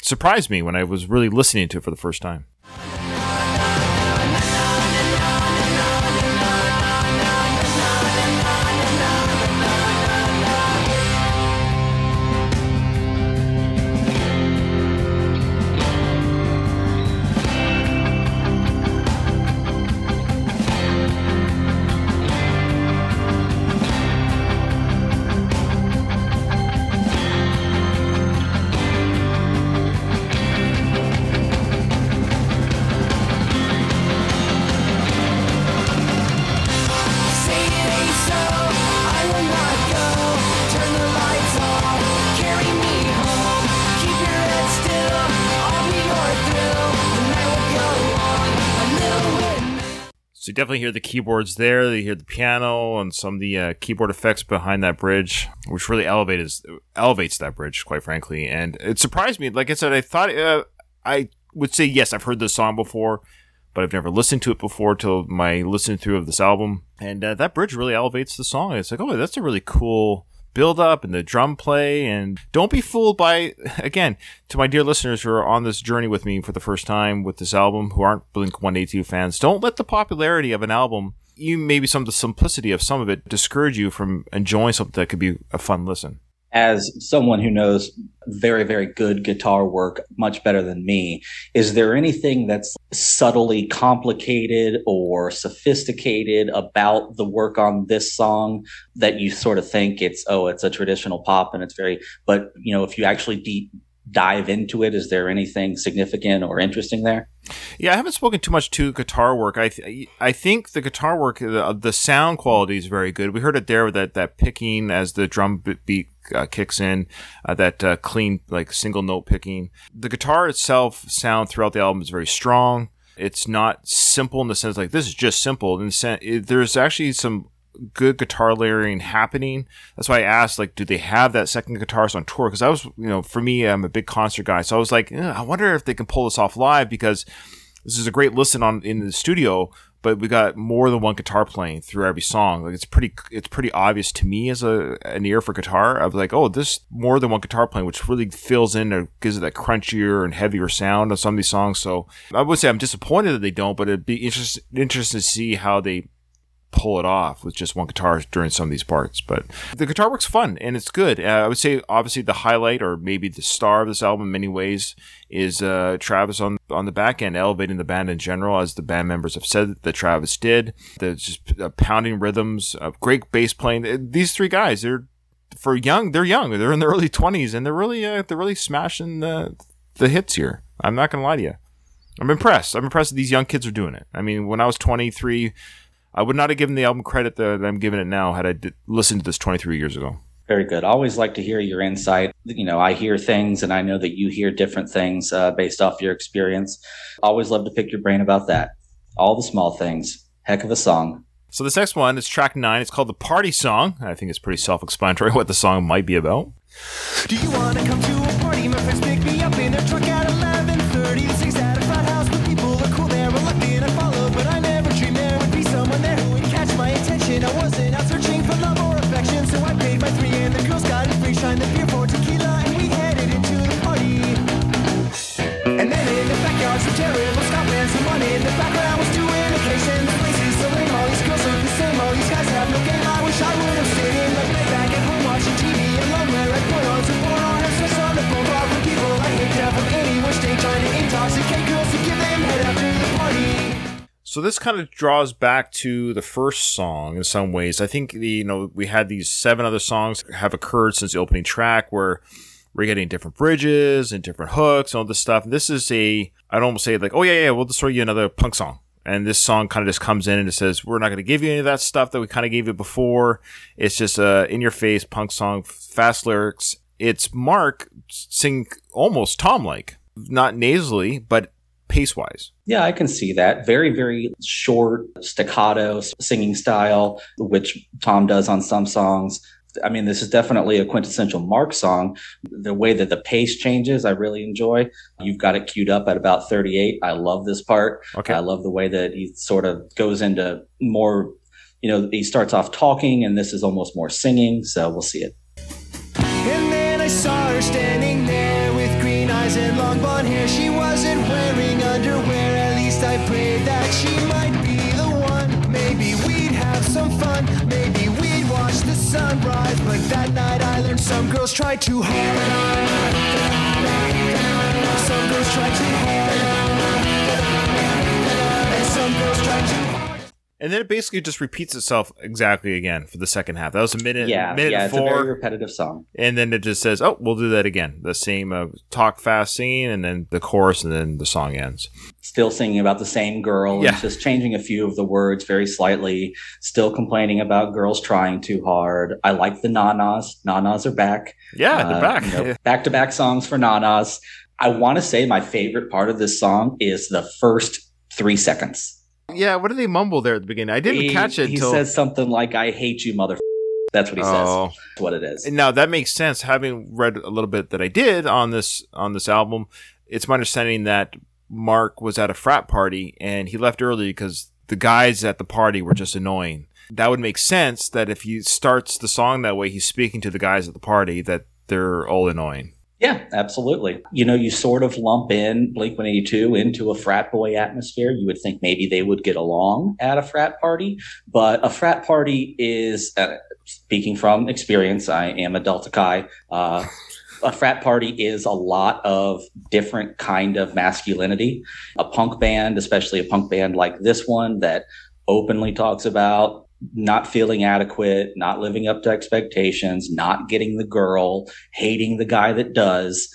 surprised me when I was really listening to it for the first time. You definitely hear the keyboards there. You hear the piano and some of the uh, keyboard effects behind that bridge, which really elevates elevates that bridge, quite frankly. And it surprised me. Like I said, I thought uh, I would say yes, I've heard this song before, but I've never listened to it before till my listening through of this album. And uh, that bridge really elevates the song. It's like, oh, that's a really cool build up and the drum play. And don't be fooled by again to my dear listeners who are on this journey with me for the first time with this album who aren't blink 182 fans don't let the popularity of an album you maybe some of the simplicity of some of it discourage you from enjoying something that could be a fun listen as someone who knows very, very good guitar work much better than me, is there anything that's subtly complicated or sophisticated about the work on this song that you sort of think it's, oh, it's a traditional pop and it's very, but, you know, if you actually deep dive into it, is there anything significant or interesting there? Yeah, I haven't spoken too much to guitar work. I th- I think the guitar work, the, the sound quality is very good. We heard it there with that that picking as the drum beat uh, kicks in, uh, that uh, clean like single note picking. The guitar itself sound throughout the album is very strong. It's not simple in the sense like this is just simple. In the sense, it, there's actually some good guitar layering happening. That's why I asked, like, do they have that second guitarist on tour? Because I was, you know, for me, I'm a big concert guy, so I was like, eh, I wonder if they can pull this off live because this is a great listen on in the studio. But we got more than one guitar playing through every song. Like it's pretty, it's pretty obvious to me as a an ear for guitar. I was like, oh, this more than one guitar playing, which really fills in or gives it that crunchier and heavier sound on some of these songs. So I would say I'm disappointed that they don't, but it'd be interest, interesting to see how they pull it off with just one guitar during some of these parts. But the guitar work's fun and it's good. Uh, I would say obviously the highlight or maybe the star of this album in many ways is uh, Travis on on the back end elevating the band in general, as the band members have said that Travis did. The just uh, pounding rhythms, great bass playing. These three guys, they're for young, they're young. They're in their early twenties and they're really uh, they're really smashing the the hits here. I'm not gonna lie to you. I'm impressed. I'm impressed that these young kids are doing it. I mean, when I was 23, I would not have given the album credit that I'm giving it now had I d- listened to this 23 years ago. Very good. I always like to hear your insight. You know, I hear things and I know that you hear different things uh, based off your experience. Always love to pick your brain about that. All the small things. Heck of a song. So this next one is track nine. It's called the Party Song. I think it's pretty self-explanatory what the song might be about. Do you wanna come to So this kind of draws back to the first song in some ways. I think the you know we had these seven other songs have occurred since the opening track where we're getting different bridges and different hooks and all this stuff. And This is a I'd almost say like oh yeah yeah we'll just throw you another punk song. And this song kind of just comes in and it says, we're not going to give you any of that stuff that we kind of gave you before. It's just a in your face punk song, fast lyrics. It's Mark sing almost Tom like, not nasally, but pace wise. Yeah, I can see that. Very, very short staccato singing style, which Tom does on some songs. I mean, this is definitely a quintessential Mark song. The way that the pace changes, I really enjoy. You've got it queued up at about 38. I love this part. Okay. I love the way that he sort of goes into more, you know, he starts off talking and this is almost more singing. So we'll see it. And then I saw her standing there with green eyes and long blonde hair. She wasn't some girls try too hard. Some girls try too hard. And some girls try too hard. And then it basically just repeats itself exactly again for the second half. That was a minute, Yeah, minute yeah, it's a four. very repetitive song. and then it just says, "Oh, we'll do that again." The same uh, talk fast singing, and then the chorus, and then the song ends. Still singing about the same girl Yeah. and just changing a few of the words very slightly. Still complaining about girls trying too hard. I like the nanas. Nanas are back. Yeah, they're uh, back. Back to back songs for nanas. I want to say my favorite part of this song is the first three seconds. yeah, what did they mumble there at the beginning? I didn't he, catch it He until. says something like, I hate you, mother. That's what he Oh. says. That's what it is. Now that makes sense. Having read a little bit that I did on this on this album, it's my understanding that Mark was at a frat party and he left early because the guys at the party were just annoying. That would make sense that if he starts the song that way, he's speaking to the guys at the party that they're all annoying. Yeah, absolutely. You know, you sort of lump in Blink 182 into a frat boy atmosphere. You would think maybe they would get along at a frat party, but a frat party is, uh, speaking from experience, I am a Delta Chi. Uh, a frat party is a lot of different kind of masculinity. A punk band, especially a punk band like this one that openly talks about not feeling adequate, not living up to expectations, not getting the girl, hating the guy that does.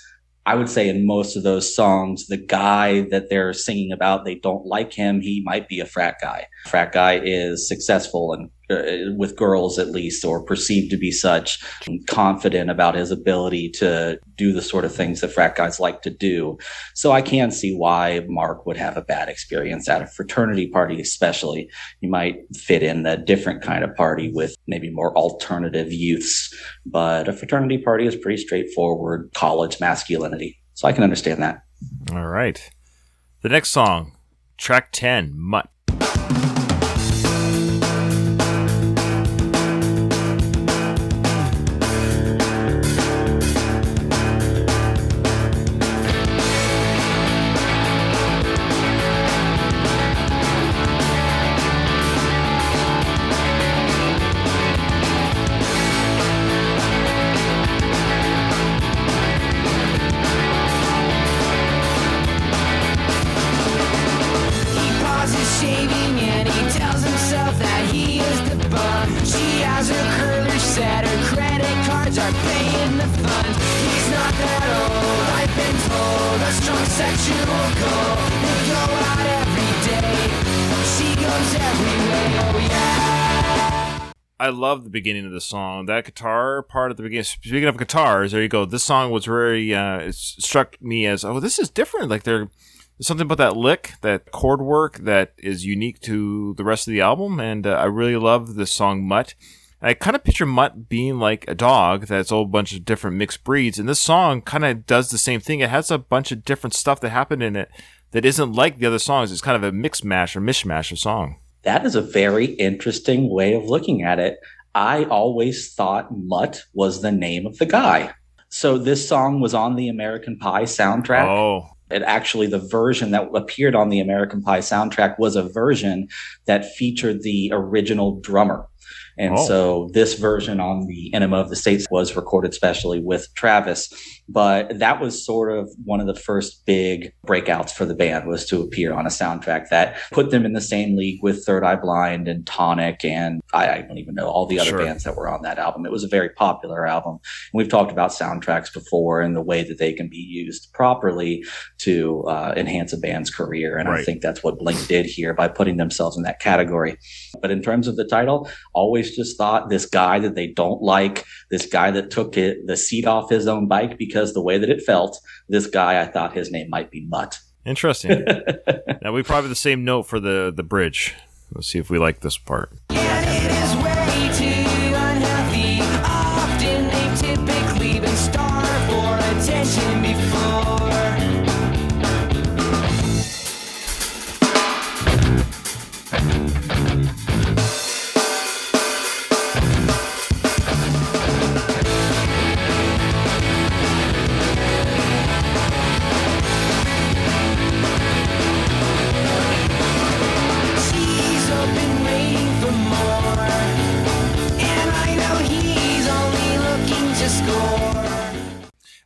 I would say in most of those songs, the guy that they're singing about, they don't like him. He might be a frat guy. Frat guy is successful and uh, with girls at least, or perceived to be such, confident about his ability to do the sort of things that frat guys like to do. So I can see why Mark would have a bad experience at a fraternity party, especially. You might fit in a different kind of party with maybe more alternative youths, but a fraternity party is pretty straightforward college masculinity. So I can understand that. All right. The next song, track 10, Mutt. Beginning of the song. That guitar part at the beginning. Speaking of guitars, there you go. This song was very. Uh, it struck me as oh, this is different. Like there, there's something about that lick, that chord work that is unique to the rest of the album, and uh, I really love the song Mutt. I kind of picture Mutt being like a dog that's a whole bunch of different mixed breeds, and this song kind of does the same thing. It has a bunch of different stuff that happened in it that isn't like the other songs. It's kind of a mix mash or mishmash of song. That is a very interesting way of looking at it. I always thought Mutt was the name of the guy. So this song was on the American Pie soundtrack. Oh, It actually, the version that appeared on the American Pie soundtrack was a version that featured the original drummer. And Oh. so this version on the Enema of the States was recorded specially with Travis. But that was sort of one of the first big breakouts for the band was to appear on a soundtrack that put them in the same league with Third Eye Blind and Tonic and I, I don't even know all the other Sure. bands that were on that album. It was a very popular album. And we've talked about soundtracks before and the way that they can be used properly to uh, enhance a band's career. And I think that's what Blink did here by putting themselves in that category. But in terms of the title, always just thought this guy that they don't like, this guy that took it, the seat off his own bike because the way that it felt, this guy, I thought his name might be Mutt. Interesting. now we probably have the same note for the the bridge. Let's see if we like this part.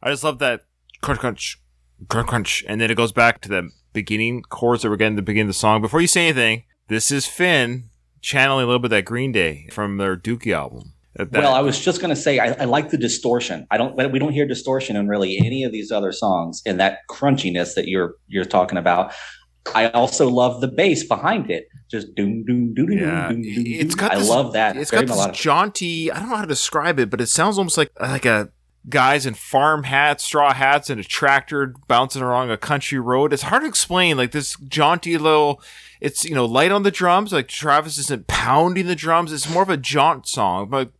I just love that crunch crunch crunch crunch, and then it goes back to the beginning chords that we're getting at the beginning of the song. Before you say anything, this is Finn channeling a little bit of that Green Day from their Dookie album. That- well, I was just going to say, I, I like the distortion. I don't, we don't hear distortion in really any of these other songs and that crunchiness that you're, you're talking about. I also love the bass behind it. Just doom, doom, doom, doom, yeah, doom, doom, it's got. I this- love that. It's Very got this melodic. jaunty. I don't know how to describe it, but it sounds almost like like a guys in farm hats, straw hats, and a tractor bouncing along a country road. It's hard to explain. Like this jaunty little. It's you know light on the drums. Like Travis isn't pounding the drums. It's more of a jaunt song. But.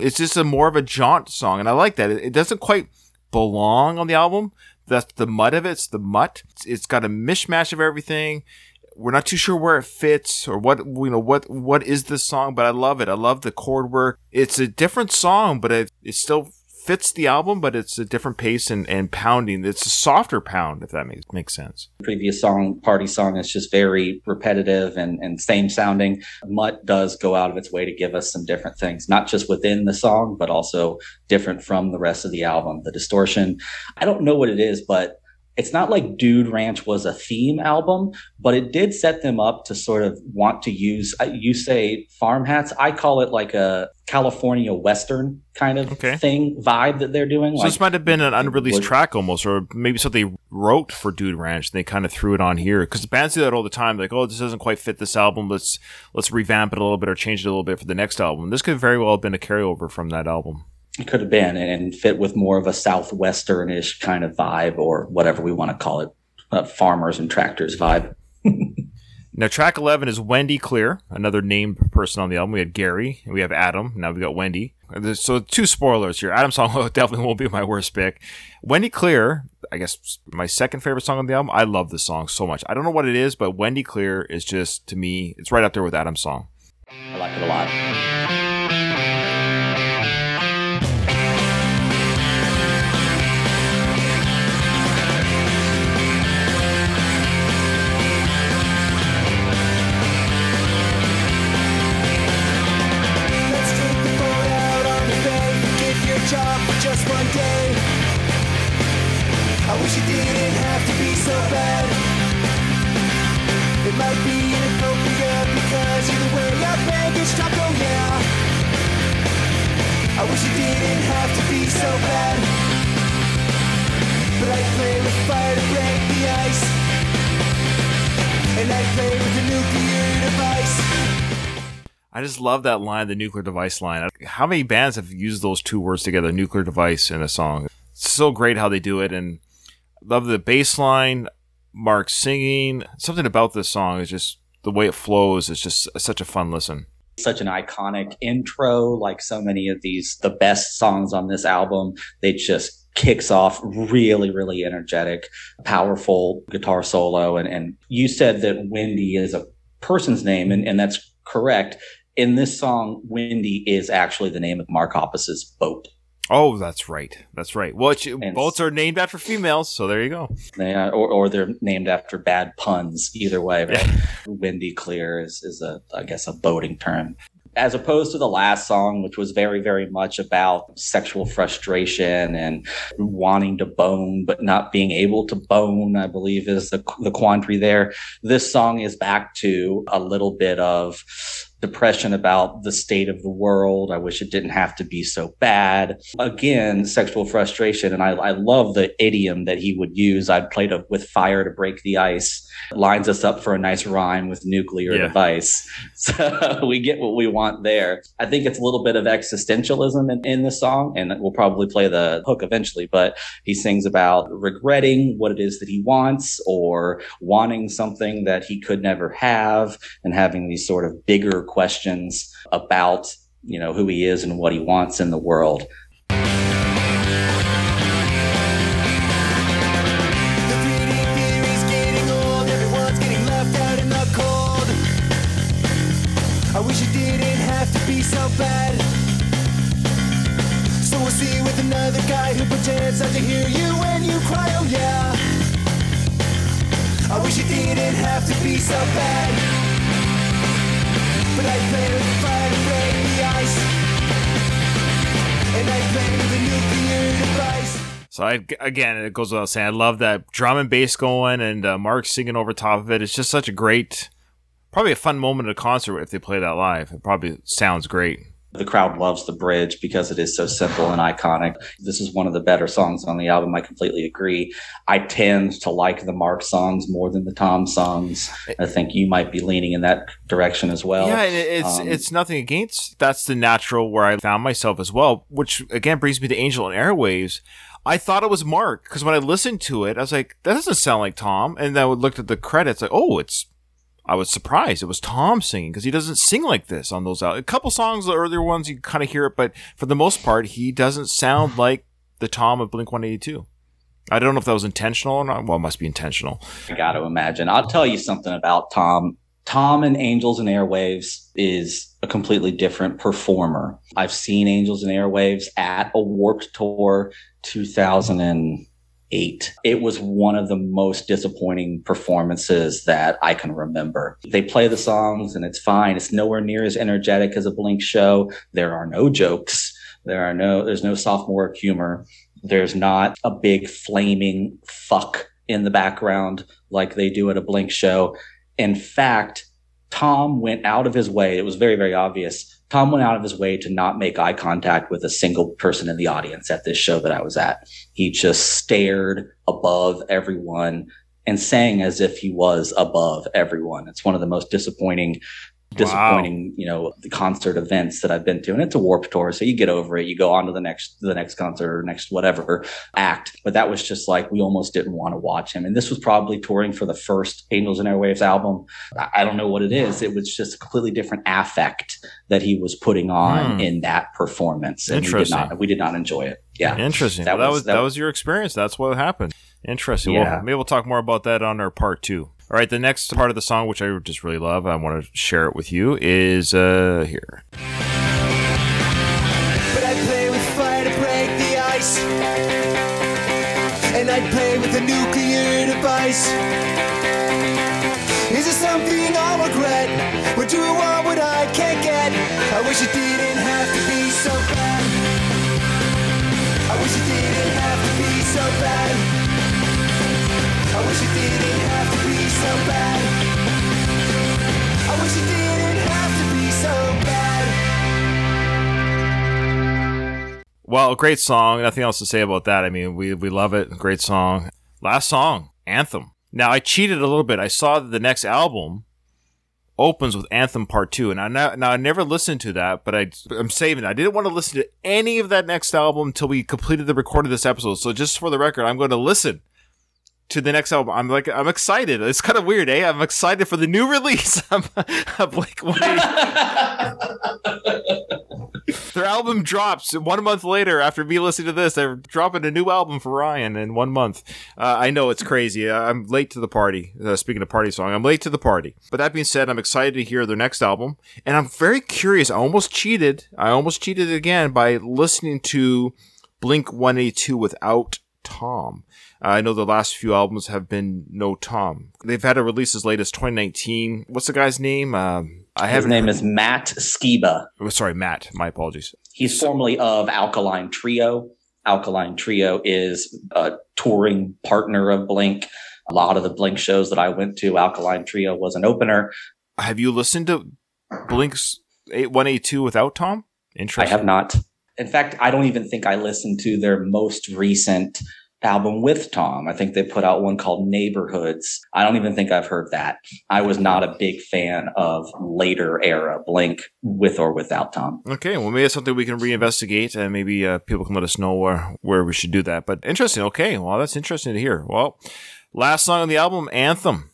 It's just a more of a jaunt song, and I like that. It, doesn't quite belong on the album. That's the mud of it. It's the mutt. It's got a mishmash of everything we're not too sure where it fits or what you know what what is this song but i love it i love the chord work it's a different song but it, it still fits the album but it's a different pace and, and pounding it's a softer pound if that makes makes sense previous song, party song, is just very repetitive and, and same sounding. Mutt does go out of its way to give us some different things, not just within the song, but also different from the rest of the album. The distortion, I don't know what it is, but it's not like Dude Ranch was a theme album, but it did set them up to sort of want to use, uh, you say farm hats. I call it like a California Western kind of Okay. thing vibe that they're doing. so like, this might have been an unreleased track almost or maybe something they wrote for dude ranch and they kind of threw it on here because the bands do that all the time like oh this doesn't quite fit this album let's let's revamp it a little bit or change it a little bit for the next album this could very well have been a carryover from that album could have been and, fit with more of a southwesternish kind of vibe or whatever we want to call it, uh, farmers and tractors vibe. Now, track 11 is Wendy Clear, another named person on the album. We had Gary, and we have Adam. Now we've got Wendy. So, two spoilers here. Adam's song definitely won't be my worst pick. Wendy Clear, I guess my second favorite song on the album. I love this song so much. I don't know what it is, but Wendy Clear is just, to me, it's right up there with Adam's song. I like it a lot. Wish it didn't have to be so bad. It might be inappropriate because way talk, oh yeah. I wish it didn't have to be so bad. But I play with fire to break the ice. And I play with the nuclear device. I just love that line, the nuclear device line. How many bands have used those two words together, nuclear device, in a song? It's so great how they do it, and love the bass line, Mark singing. Something about this song is just the way it flows. It's just such a fun listen. Such an iconic intro, like so many of these, the best songs on this album. They just kicks off really, really energetic, powerful guitar solo. And, and you said that Wendy is a person's name, and, and that's correct. In this song, Wendy is actually the name of Mark Hoppus's boat. Oh, that's right. That's right. Well, boats are named after females, so there you go. They are, or, or they're named after bad puns. Either way, right? windy clear is, is a, I guess, a boating term. As opposed to the last song, which was very, very much about sexual frustration and wanting to bone, but not being able to bone, I believe is the, the quandary there. This song is back to a little bit of depression about the state of the world. I wish it didn't have to be so bad. Again, sexual frustration. And I, I love the idiom that he would use. I played a, with fire to break the ice. Lines us up for a nice rhyme with nuclear Yeah. device. So we get what we want there. I think it's a little bit of existentialism in, in the song, and we'll probably play the hook eventually. But he sings about regretting what it is that he wants or wanting something that he could never have and having these sort of bigger questions about you know who he is and what he wants in the world not to hear you when you cry. Oh yeah. I wish it didn't have to be so bad. But I fire to break the ice. And I nuclear device. So I, again, it goes without saying, I love that drum and bass going and uh, Mark singing over top of it. It's just such a great, probably a fun moment at a concert if they play that live. It probably sounds great. The crowd loves the bridge because it is so simple and iconic this is one of the better songs on the album i completely agree i tend to like the mark songs more than the tom songs i think you might be leaning in that direction as well yeah, it's um, it's nothing against. That's the natural where I found myself as well, which again brings me to Angels and Airwaves. I thought it was Mark because when I listened to it, I was like, that doesn't sound like Tom. And then I looked at the credits, like, oh, it's. I was surprised it was Tom singing because he doesn't sing like this on those. Al- a couple songs, the earlier ones, you kind of hear it, but for the most part, he doesn't sound like the Tom of Blink One Eighty Two. I don't know if that was intentional or not. Well, it must be intentional. I got to imagine. I'll tell you something about Tom. Tom and Angels and Airwaves is a completely different performer. I've seen Angels and Airwaves at a Warped Tour 2008. It was one of the most disappointing performances that I can remember. They play the songs and it's fine. It's nowhere near as energetic as a Blink show. There are no jokes. There are no, there's no sophomore humor. There's not a big flaming fuck in the background like they do at a Blink show. In fact, Tom went out of his way. It was very, very obvious. Tom went out of his way to not make eye contact with a single person in the audience at this show that I was at. He just stared above everyone and sang as if he was above everyone. It's one of the most disappointing disappointing, you know, the concert events that I've been to. And it's a Warped Tour. So you get over it. You go on to the next, the next concert or next whatever act. But that was just like, we almost didn't want to watch him. And this was probably touring for the first Angels and Airwaves album. I don't know what it is. It was just a completely different affect that he was putting on Hmm. in that performance. And we did not, we did not enjoy it. Yeah. Interesting. That well, that was- was that, that- was your experience. That's what happened. Interesting. Yeah. Well, maybe we'll talk more about that on our part two. All right, the next part of the song, which I just really love, I want to share it with you, is uh here. But I play with fire to break the ice. And I play with a nuclear device. Is it something I'll regret? I want what I can't get? I wish it didn't have to be so bad. I wish it didn't have to be so bad. Well, great song. Nothing else to say about that. I mean, we we love it. Great song. Last song, Anthem. Now I cheated a little bit. I saw that the next album opens with Anthem Part Two, and I now, now I never listened to that, but I I'm saving it. I didn't want to listen to any of that next album until we completed the record of this episode. So just for the record, I'm going to listen to the next album. I'm like I'm excited. It's kind of weird, eh? I'm excited for the new release 182. Their album drops one month later after me listening to this. They're dropping a new album for Ryan in one month. Uh, I know it's crazy. Uh, I'm late to the party. Uh, speaking of party song, I'm late to the party. But that being said, I'm excited to hear their next album, and I'm very curious. I almost cheated. I almost cheated again by listening to Blink 182 without Tom. Uh, I know the last few albums have been no Tom. They've had a release as late as 2019. What's the guy's name? Um, I His haven't. name heard- is Matt Skiba. oh, sorry, Matt. My apologies. He's formerly of Alkaline Trio. Alkaline Trio is a touring partner of Blink. A lot of the Blink shows that I went to, Alkaline Trio was an opener. Have you listened to Blink's 8- 182 without Tom? Interesting. I have not. In fact, I don't even think I listened to their most recent album with Tom. I think they put out one called Neighborhoods. I don't even think I've heard that. I was not a big fan of later era Blink with or without Tom. Okay, well, maybe it's something we can reinvestigate, and maybe uh, people can let us know where, where we should do that. But interesting. Okay, well, that's interesting to hear. Well, last song on the album, Anthem.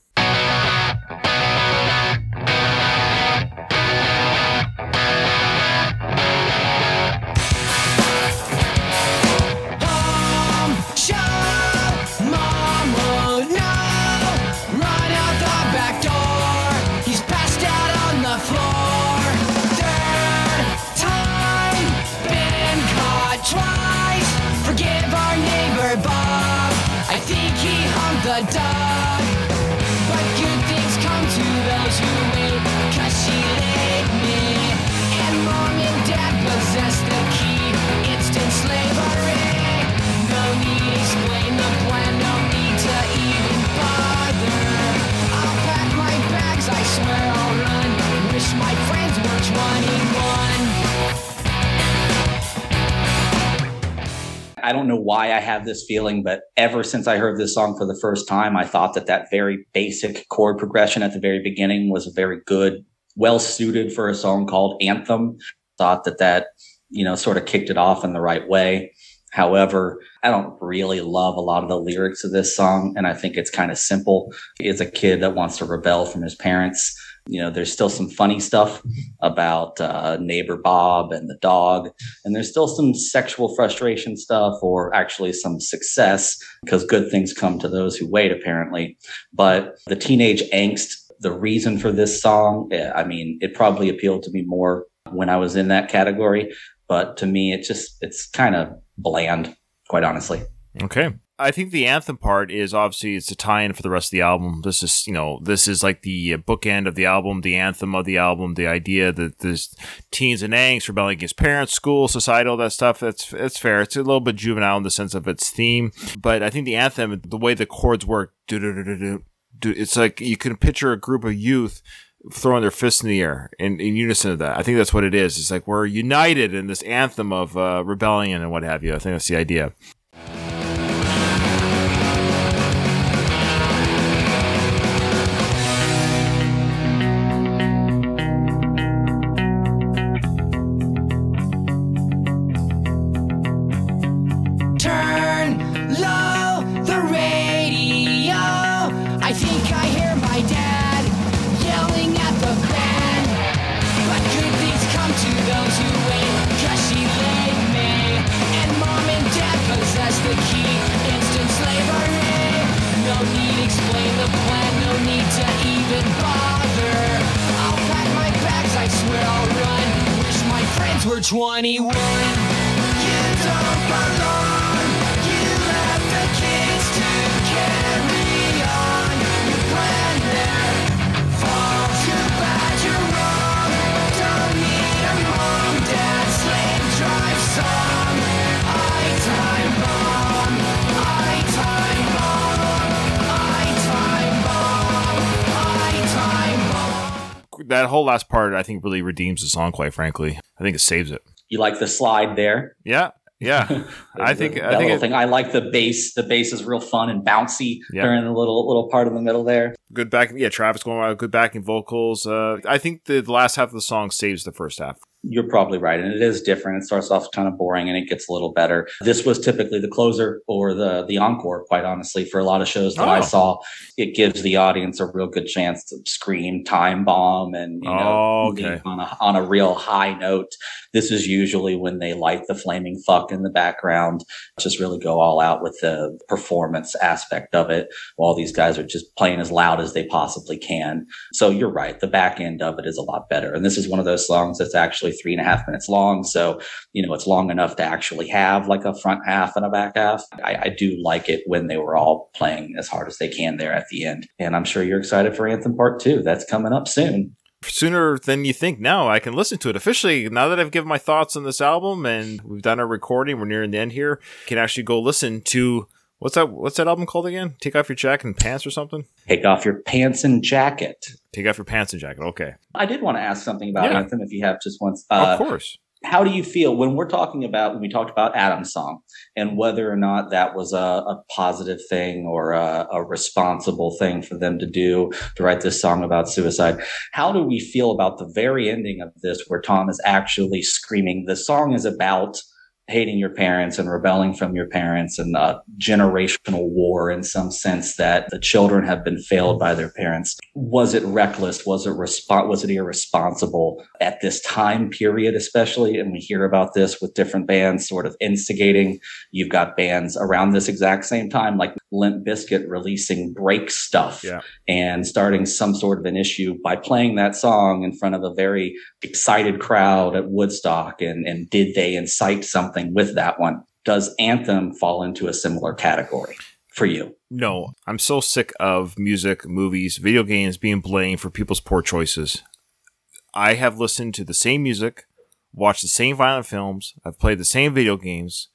I don't know why I have this feeling, but ever since I heard this song for the first time, I thought that that very basic chord progression at the very beginning was very good, well suited for a song called Anthem. Thought that that, you know, sort of kicked it off in the right way. However, I don't really love a lot of the lyrics of this song, and I think it's kind of simple. It's a kid that wants to rebel from his parents. You know, there's still some funny stuff about uh, neighbor Bob and the dog, and there's still some sexual frustration stuff or actually some success because good things come to those who wait apparently. But the teenage angst the reason for this song eh, i mean it probably appealed to me more when i was in that category. But to me it just it's kind of bland quite honestly. Okay. I think the anthem part is obviously it's a tie-in for the rest of the album. This is, you know, this is like the uh, bookend of the album, the anthem of the album, the idea that there's teens and angst, rebelling against parents, school, society, all that stuff. That's it's fair. It's a little bit juvenile in the sense of its theme, but I think the anthem, the way the chords work, it's like you can picture a group of youth throwing their fists in the air in, in unison of that. I think that's what it is. It's like we're united in this anthem of uh, rebellion and what have you. I think that's the idea. Part I think really redeems the song. Quite frankly, I think it saves it. you like the slide there Yeah, yeah. I The- think that I think little it, thing. I like the bass. The bass is real fun and bouncy Yeah. during the little little part in the middle there. good back. Yeah, Travis going around, good backing vocals. Uh, I think the last half of the song saves the first half. You're probably right, and it is different. It starts off kind of boring, and it gets a little better. This was typically the closer or the the encore. Quite honestly, for a lot of shows that I Oh. saw, it gives the audience a real good chance to scream "time bomb" and you know Oh, okay. on a on a real high note. This is usually when they light the flaming fuck in the background, just really go all out with the performance aspect of it. While these guys are just playing as loud as they possibly can. So you're right. The back end of it is a lot better. And this is one of those songs that's actually three and a half minutes long. So, you know, it's long enough to actually have like a front half and a back half. I, I do like it when they were all playing as hard as they can there at the end. And I'm sure you're excited for Anthem Part Two. That's coming up soon sooner than you think now i can listen to it officially now that i've given my thoughts on this album and we've done a recording we're nearing the end here can actually go listen to what's that what's that album called again take off your jacket and pants or something Take off your pants and jacket. take off your pants and jacket okay I did want to ask something about Yeah. Anthem if you have just once. Uh, of course how do you feel when we're talking about when we talked about Adam's song and whether or not that was a, a positive thing or a, a responsible thing for them to do to write this song about suicide? How do we feel about the very ending of this where Tom is actually screaming? The song is about hating your parents and rebelling from your parents and a generational war in some sense that the children have been failed by their parents. Was it reckless? Was it resp- was it irresponsible at this time period, especially? And we hear about this with different bands sort of instigating. You've got bands around this exact same time, like Limp Bizkit releasing break stuff Yeah. and starting some sort of an issue by playing that song in front of a very excited crowd at Woodstock. And, and did they incite something with that one? Does Anthem fall into a similar category for you? No, I'm so sick of music, movies, video games being blamed for people's poor choices. I have listened to the same music, watched the same violent films, I've played the same video games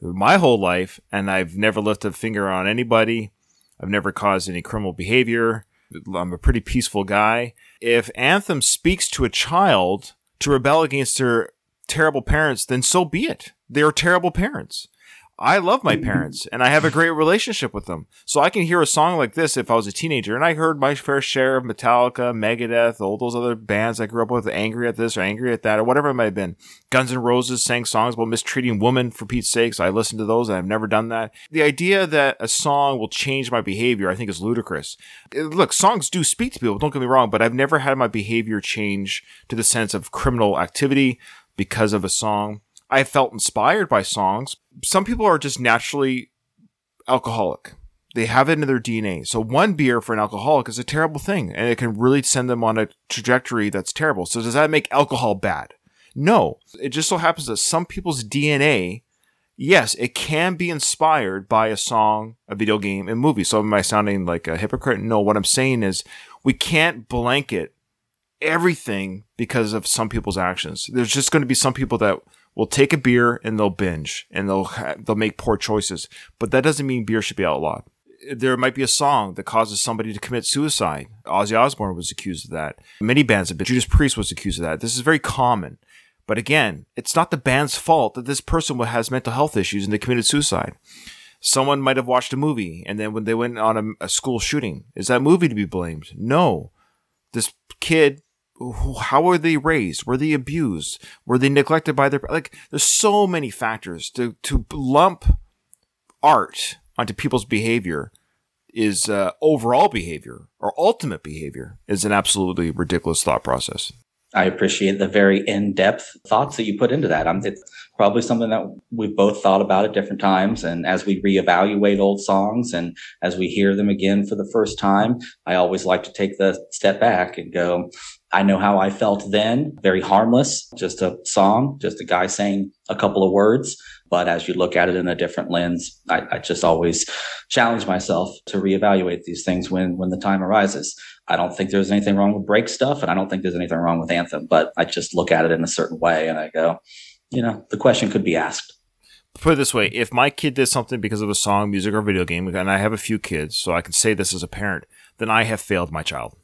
my whole life, and I've never lifted a finger on anybody. I've never caused any criminal behavior. I'm a pretty peaceful guy. If Anthem speaks to a child to rebel against their terrible parents, then so be it. They are terrible parents. I love my parents and I have a great relationship with them. So I can hear a song like this if I was a teenager and I heard my fair share of Metallica, Megadeth, all those other bands I grew up with, angry at this or angry at that or whatever it might have been. Guns N' Roses sang songs about mistreating women for Pete's sakes. I listened to those and I've never done that. The idea that a song will change my behavior, I think is ludicrous. Uh, Look, songs do speak to people, don't get me wrong, but I've never had my behavior change to the sense of criminal activity because of a song. I felt inspired by songs. Some people are just naturally alcoholic. They have it in their DNA. So one beer for an alcoholic is a terrible thing and it can really send them on a trajectory that's terrible. So does that make alcohol bad? No. It just so happens that some people's DNA, yes, it can be inspired by a song, a video game, and movie. So am I sounding like a hypocrite? No, what I'm saying is we can't blanket everything because of some people's actions. There's just going to be some people that will take a beer and they'll binge and they'll they'll make poor choices. But that doesn't mean beer should be outlawed. There might be a song that causes somebody to commit suicide. Ozzy Osbourne was accused of that. Many bands have been. Judas Priest was accused of that. This is very common. But again, it's not the band's fault that this person has mental health issues and they committed suicide. Someone might have watched a movie and then when they went on a, a school shooting, is that movie to be blamed? No. This kid how were they raised? Were they abused? Were they neglected by their like? There's so many factors to to lump art onto people's behavior is uh, overall behavior or ultimate behavior is an absolutely ridiculous thought process. I appreciate the very in-depth thoughts that you put into that. It's probably something that we've both thought about at different times. And as we reevaluate old songs and as we hear them again for the first time, I always like to take the step back and go, I know how I felt then, very harmless, just a song, just a guy saying a couple of words. But as you look at it in a different lens, I, I just always challenge myself to reevaluate these things when, when the time arises. I don't think there's anything wrong with break stuff, and I don't think there's anything wrong with anthem, but I just look at it in a certain way and I go, you know, the question could be asked. Put it this way: if my kid did something because of a song, music, or video game, and I have a few kids, so I can say this as a parent, then I have failed my child,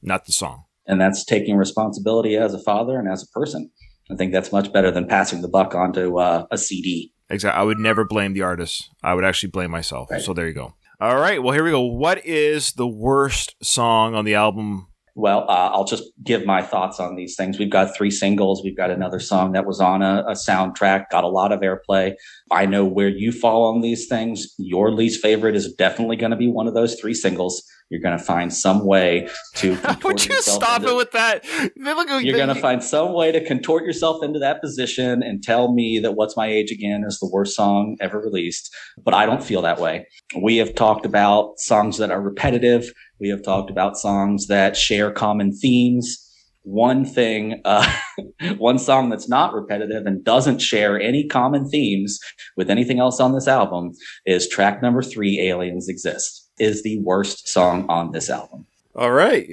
not the song. And that's taking responsibility as a father and as a person. I think that's much better than passing the buck onto uh, a CD. Exactly. I would never blame the artist. I would actually blame myself. Right. So there you go. All right. Well, here we go. What is the worst song on the album? Well, uh, I'll just give my thoughts on these things. We've got three singles. We've got another song that was on a, a soundtrack, got a lot of airplay. I know where you fall on these things. Your least favorite is definitely going to be one of those three singles. You're going to find some way to. Would you stop into- it with that? You're going to find some way to contort yourself into that position and tell me that What's My Age Again is the worst song ever released. But I don't feel that way. We have talked about songs that are repetitive. We have talked about songs that share common themes. one thing, uh, one song that's not repetitive and doesn't share any common themes with anything else on this album is track number three, Aliens Exist, is the worst song on this album. All right.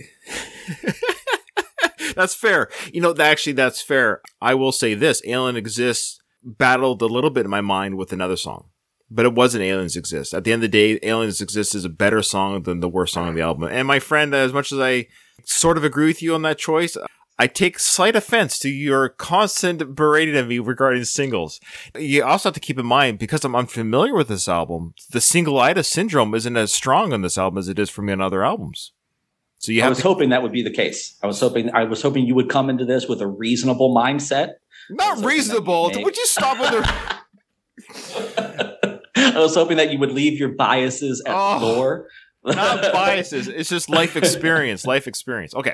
that's fair. You know, actually, that's fair. I will say this Alien Exists battled a little bit in my mind with another song, but it wasn't Aliens Exist. At the end of the day, Aliens Exist is a better song than the worst song on the album. And my friend, as much as I sort of agree with you on that choice, I take slight offense to your constant berating of me regarding singles. You also have to keep in mind, because I'm unfamiliar with this album, the single-itis syndrome isn't as strong on this album as it is for me on other albums. So you I was to hoping that would be the case. I was hoping I was hoping you would come into this with a reasonable mindset. not that you reasonable. Would you stop with the I was hoping that you would leave your biases at Oh. the door. not biases? It's just life experience. Life experience. Okay.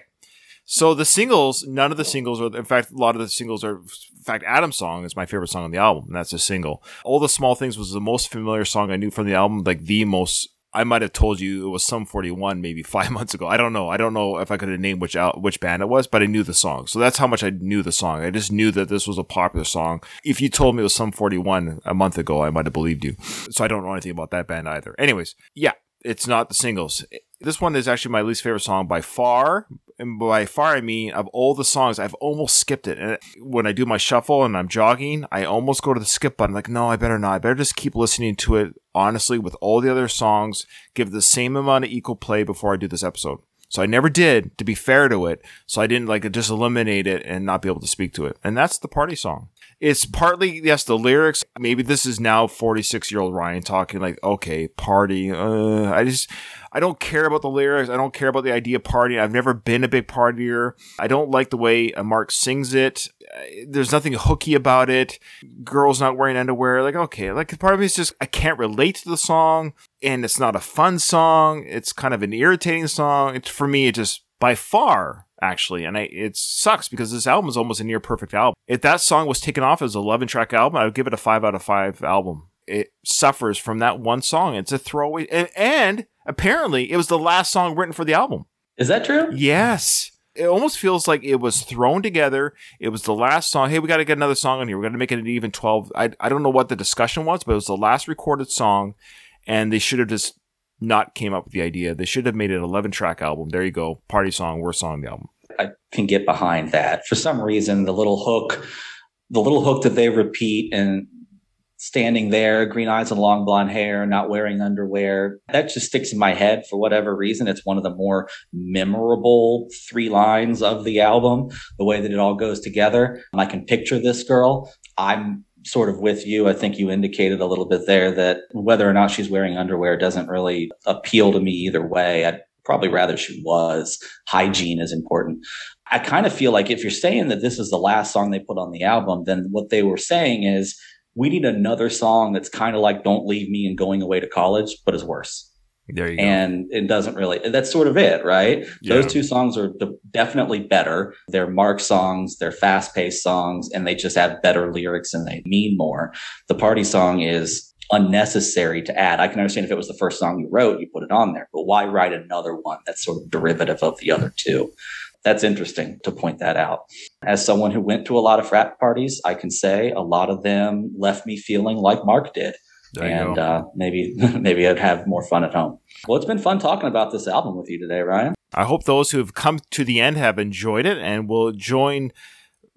So the singles, none of the singles are. In fact, a lot of the singles are. In fact, Adam's song is my favorite song on the album, and that's a single. All the small things was the most familiar song I knew from the album, like the most. I might have told you it was Sum 41 maybe five months ago. I don't know. I don't know if I could have named which out which band it was, but I knew the song. So that's how much I knew the song. I just knew that this was a popular song. If you told me it was Sum 41 a month ago, I might have believed you. So I don't know anything about that band either. Anyways, yeah, it's not the singles. This one is actually my least favorite song by far. And by far, I mean of all the songs, I've almost skipped it. And when I do my shuffle and I'm jogging, I almost go to the skip button. Like, no, I better not. I better just keep listening to it honestly with all the other songs. Give the same amount of equal play before I do this episode. So I never did, to be fair to it. So I didn't like just eliminate it and not be able to speak to it. And that's the party song. It's partly, yes, the lyrics. Maybe this is now 46 year old Ryan talking like, okay, party. Uh, I just, I don't care about the lyrics. I don't care about the idea of partying. I've never been a big partier. I don't like the way uh, Mark sings it. Uh, There's nothing hooky about it. Girls not wearing underwear. Like, okay, like part of me is just, I can't relate to the song and it's not a fun song. It's kind of an irritating song. It's for me, it just by far actually, and I, it sucks because this album is almost a near perfect album. If that song was taken off as an 11 track album, I would give it a five out of five album. It suffers from that one song. It's a throwaway, and, and apparently it was the last song written for the album. Is that true? Yes. It almost feels like it was thrown together. It was the last song. Hey, we got to get another song in here. We got to make it an even 12. I, I don't know what the discussion was, but it was the last recorded song, and they should have just not came up with the idea. They should have made it an 11 track album. There you go. Party song, worst song on the album. I can get behind that. For some reason, the little hook, the little hook that they repeat and standing there, green eyes and long blonde hair, not wearing underwear, that just sticks in my head for whatever reason. It's one of the more memorable three lines of the album, the way that it all goes together. I can picture this girl. I'm sort of with you. I think you indicated a little bit there that whether or not she's wearing underwear doesn't really appeal to me either way. I'd probably rather she was. Hygiene is important. I kind of feel like if you're saying that this is the last song they put on the album, then what they were saying is we need another song that's kind of like Don't Leave Me and Going Away to College, but is worse. There you go. And it doesn't really, that's sort of it, right? Yeah. Those two songs are definitely better. They're Mark songs, they're fast paced songs, and they just have better lyrics and they mean more. The party song is unnecessary to add. I can understand if it was the first song you wrote, you put it on there, but why write another one that's sort of derivative of the other two? That's interesting to point that out. As someone who went to a lot of frat parties, I can say a lot of them left me feeling like Mark did There and uh, maybe maybe I'd have more fun at home. Well, it's been fun talking about this album with you today, Ryan. I hope those who have come to the end have enjoyed it and will join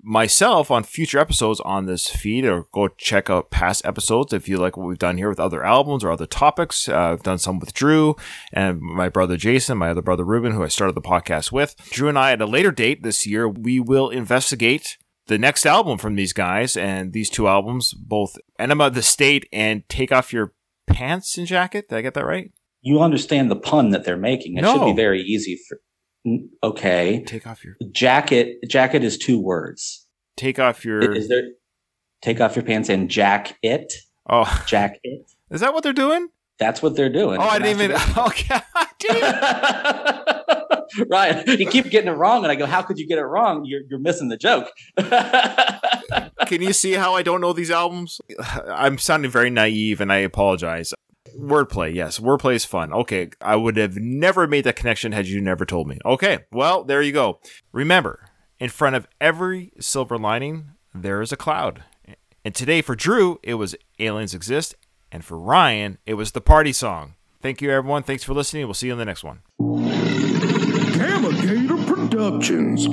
myself on future episodes on this feed or go check out past episodes if you like what we've done here with other albums or other topics. Uh, I've done some with Drew and my brother Jason, my other brother Ruben, who I started the podcast with. Drew and I, at a later date this year, we will investigate the next album from these guys and these two albums, both Enema of the State and Take Off Your Pants and Jacket. Did I get that right? You understand the pun that they're making. It should be very easy for. Okay, Take off your jacket. Jacket is two words. take off your Is there? Take off your pants and jack it. oh Jack it. is that what they're doing That's what they're doing. oh I didn't even okay even- Ryan, you keep getting it wrong, and I go, "How could you get it wrong? You're you're missing the joke." can you see how I don't know these albums I'm sounding very naive and I apologize wordplay yes wordplay is fun okay I would have never made that connection had you never told me okay well there you go remember In front of every silver lining, there is a cloud. And today for Drew, it was Aliens Exist. And for Ryan, it was the party song. Thank you, everyone. Thanks for listening. We'll see you in the next one. Gamma Gator Productions.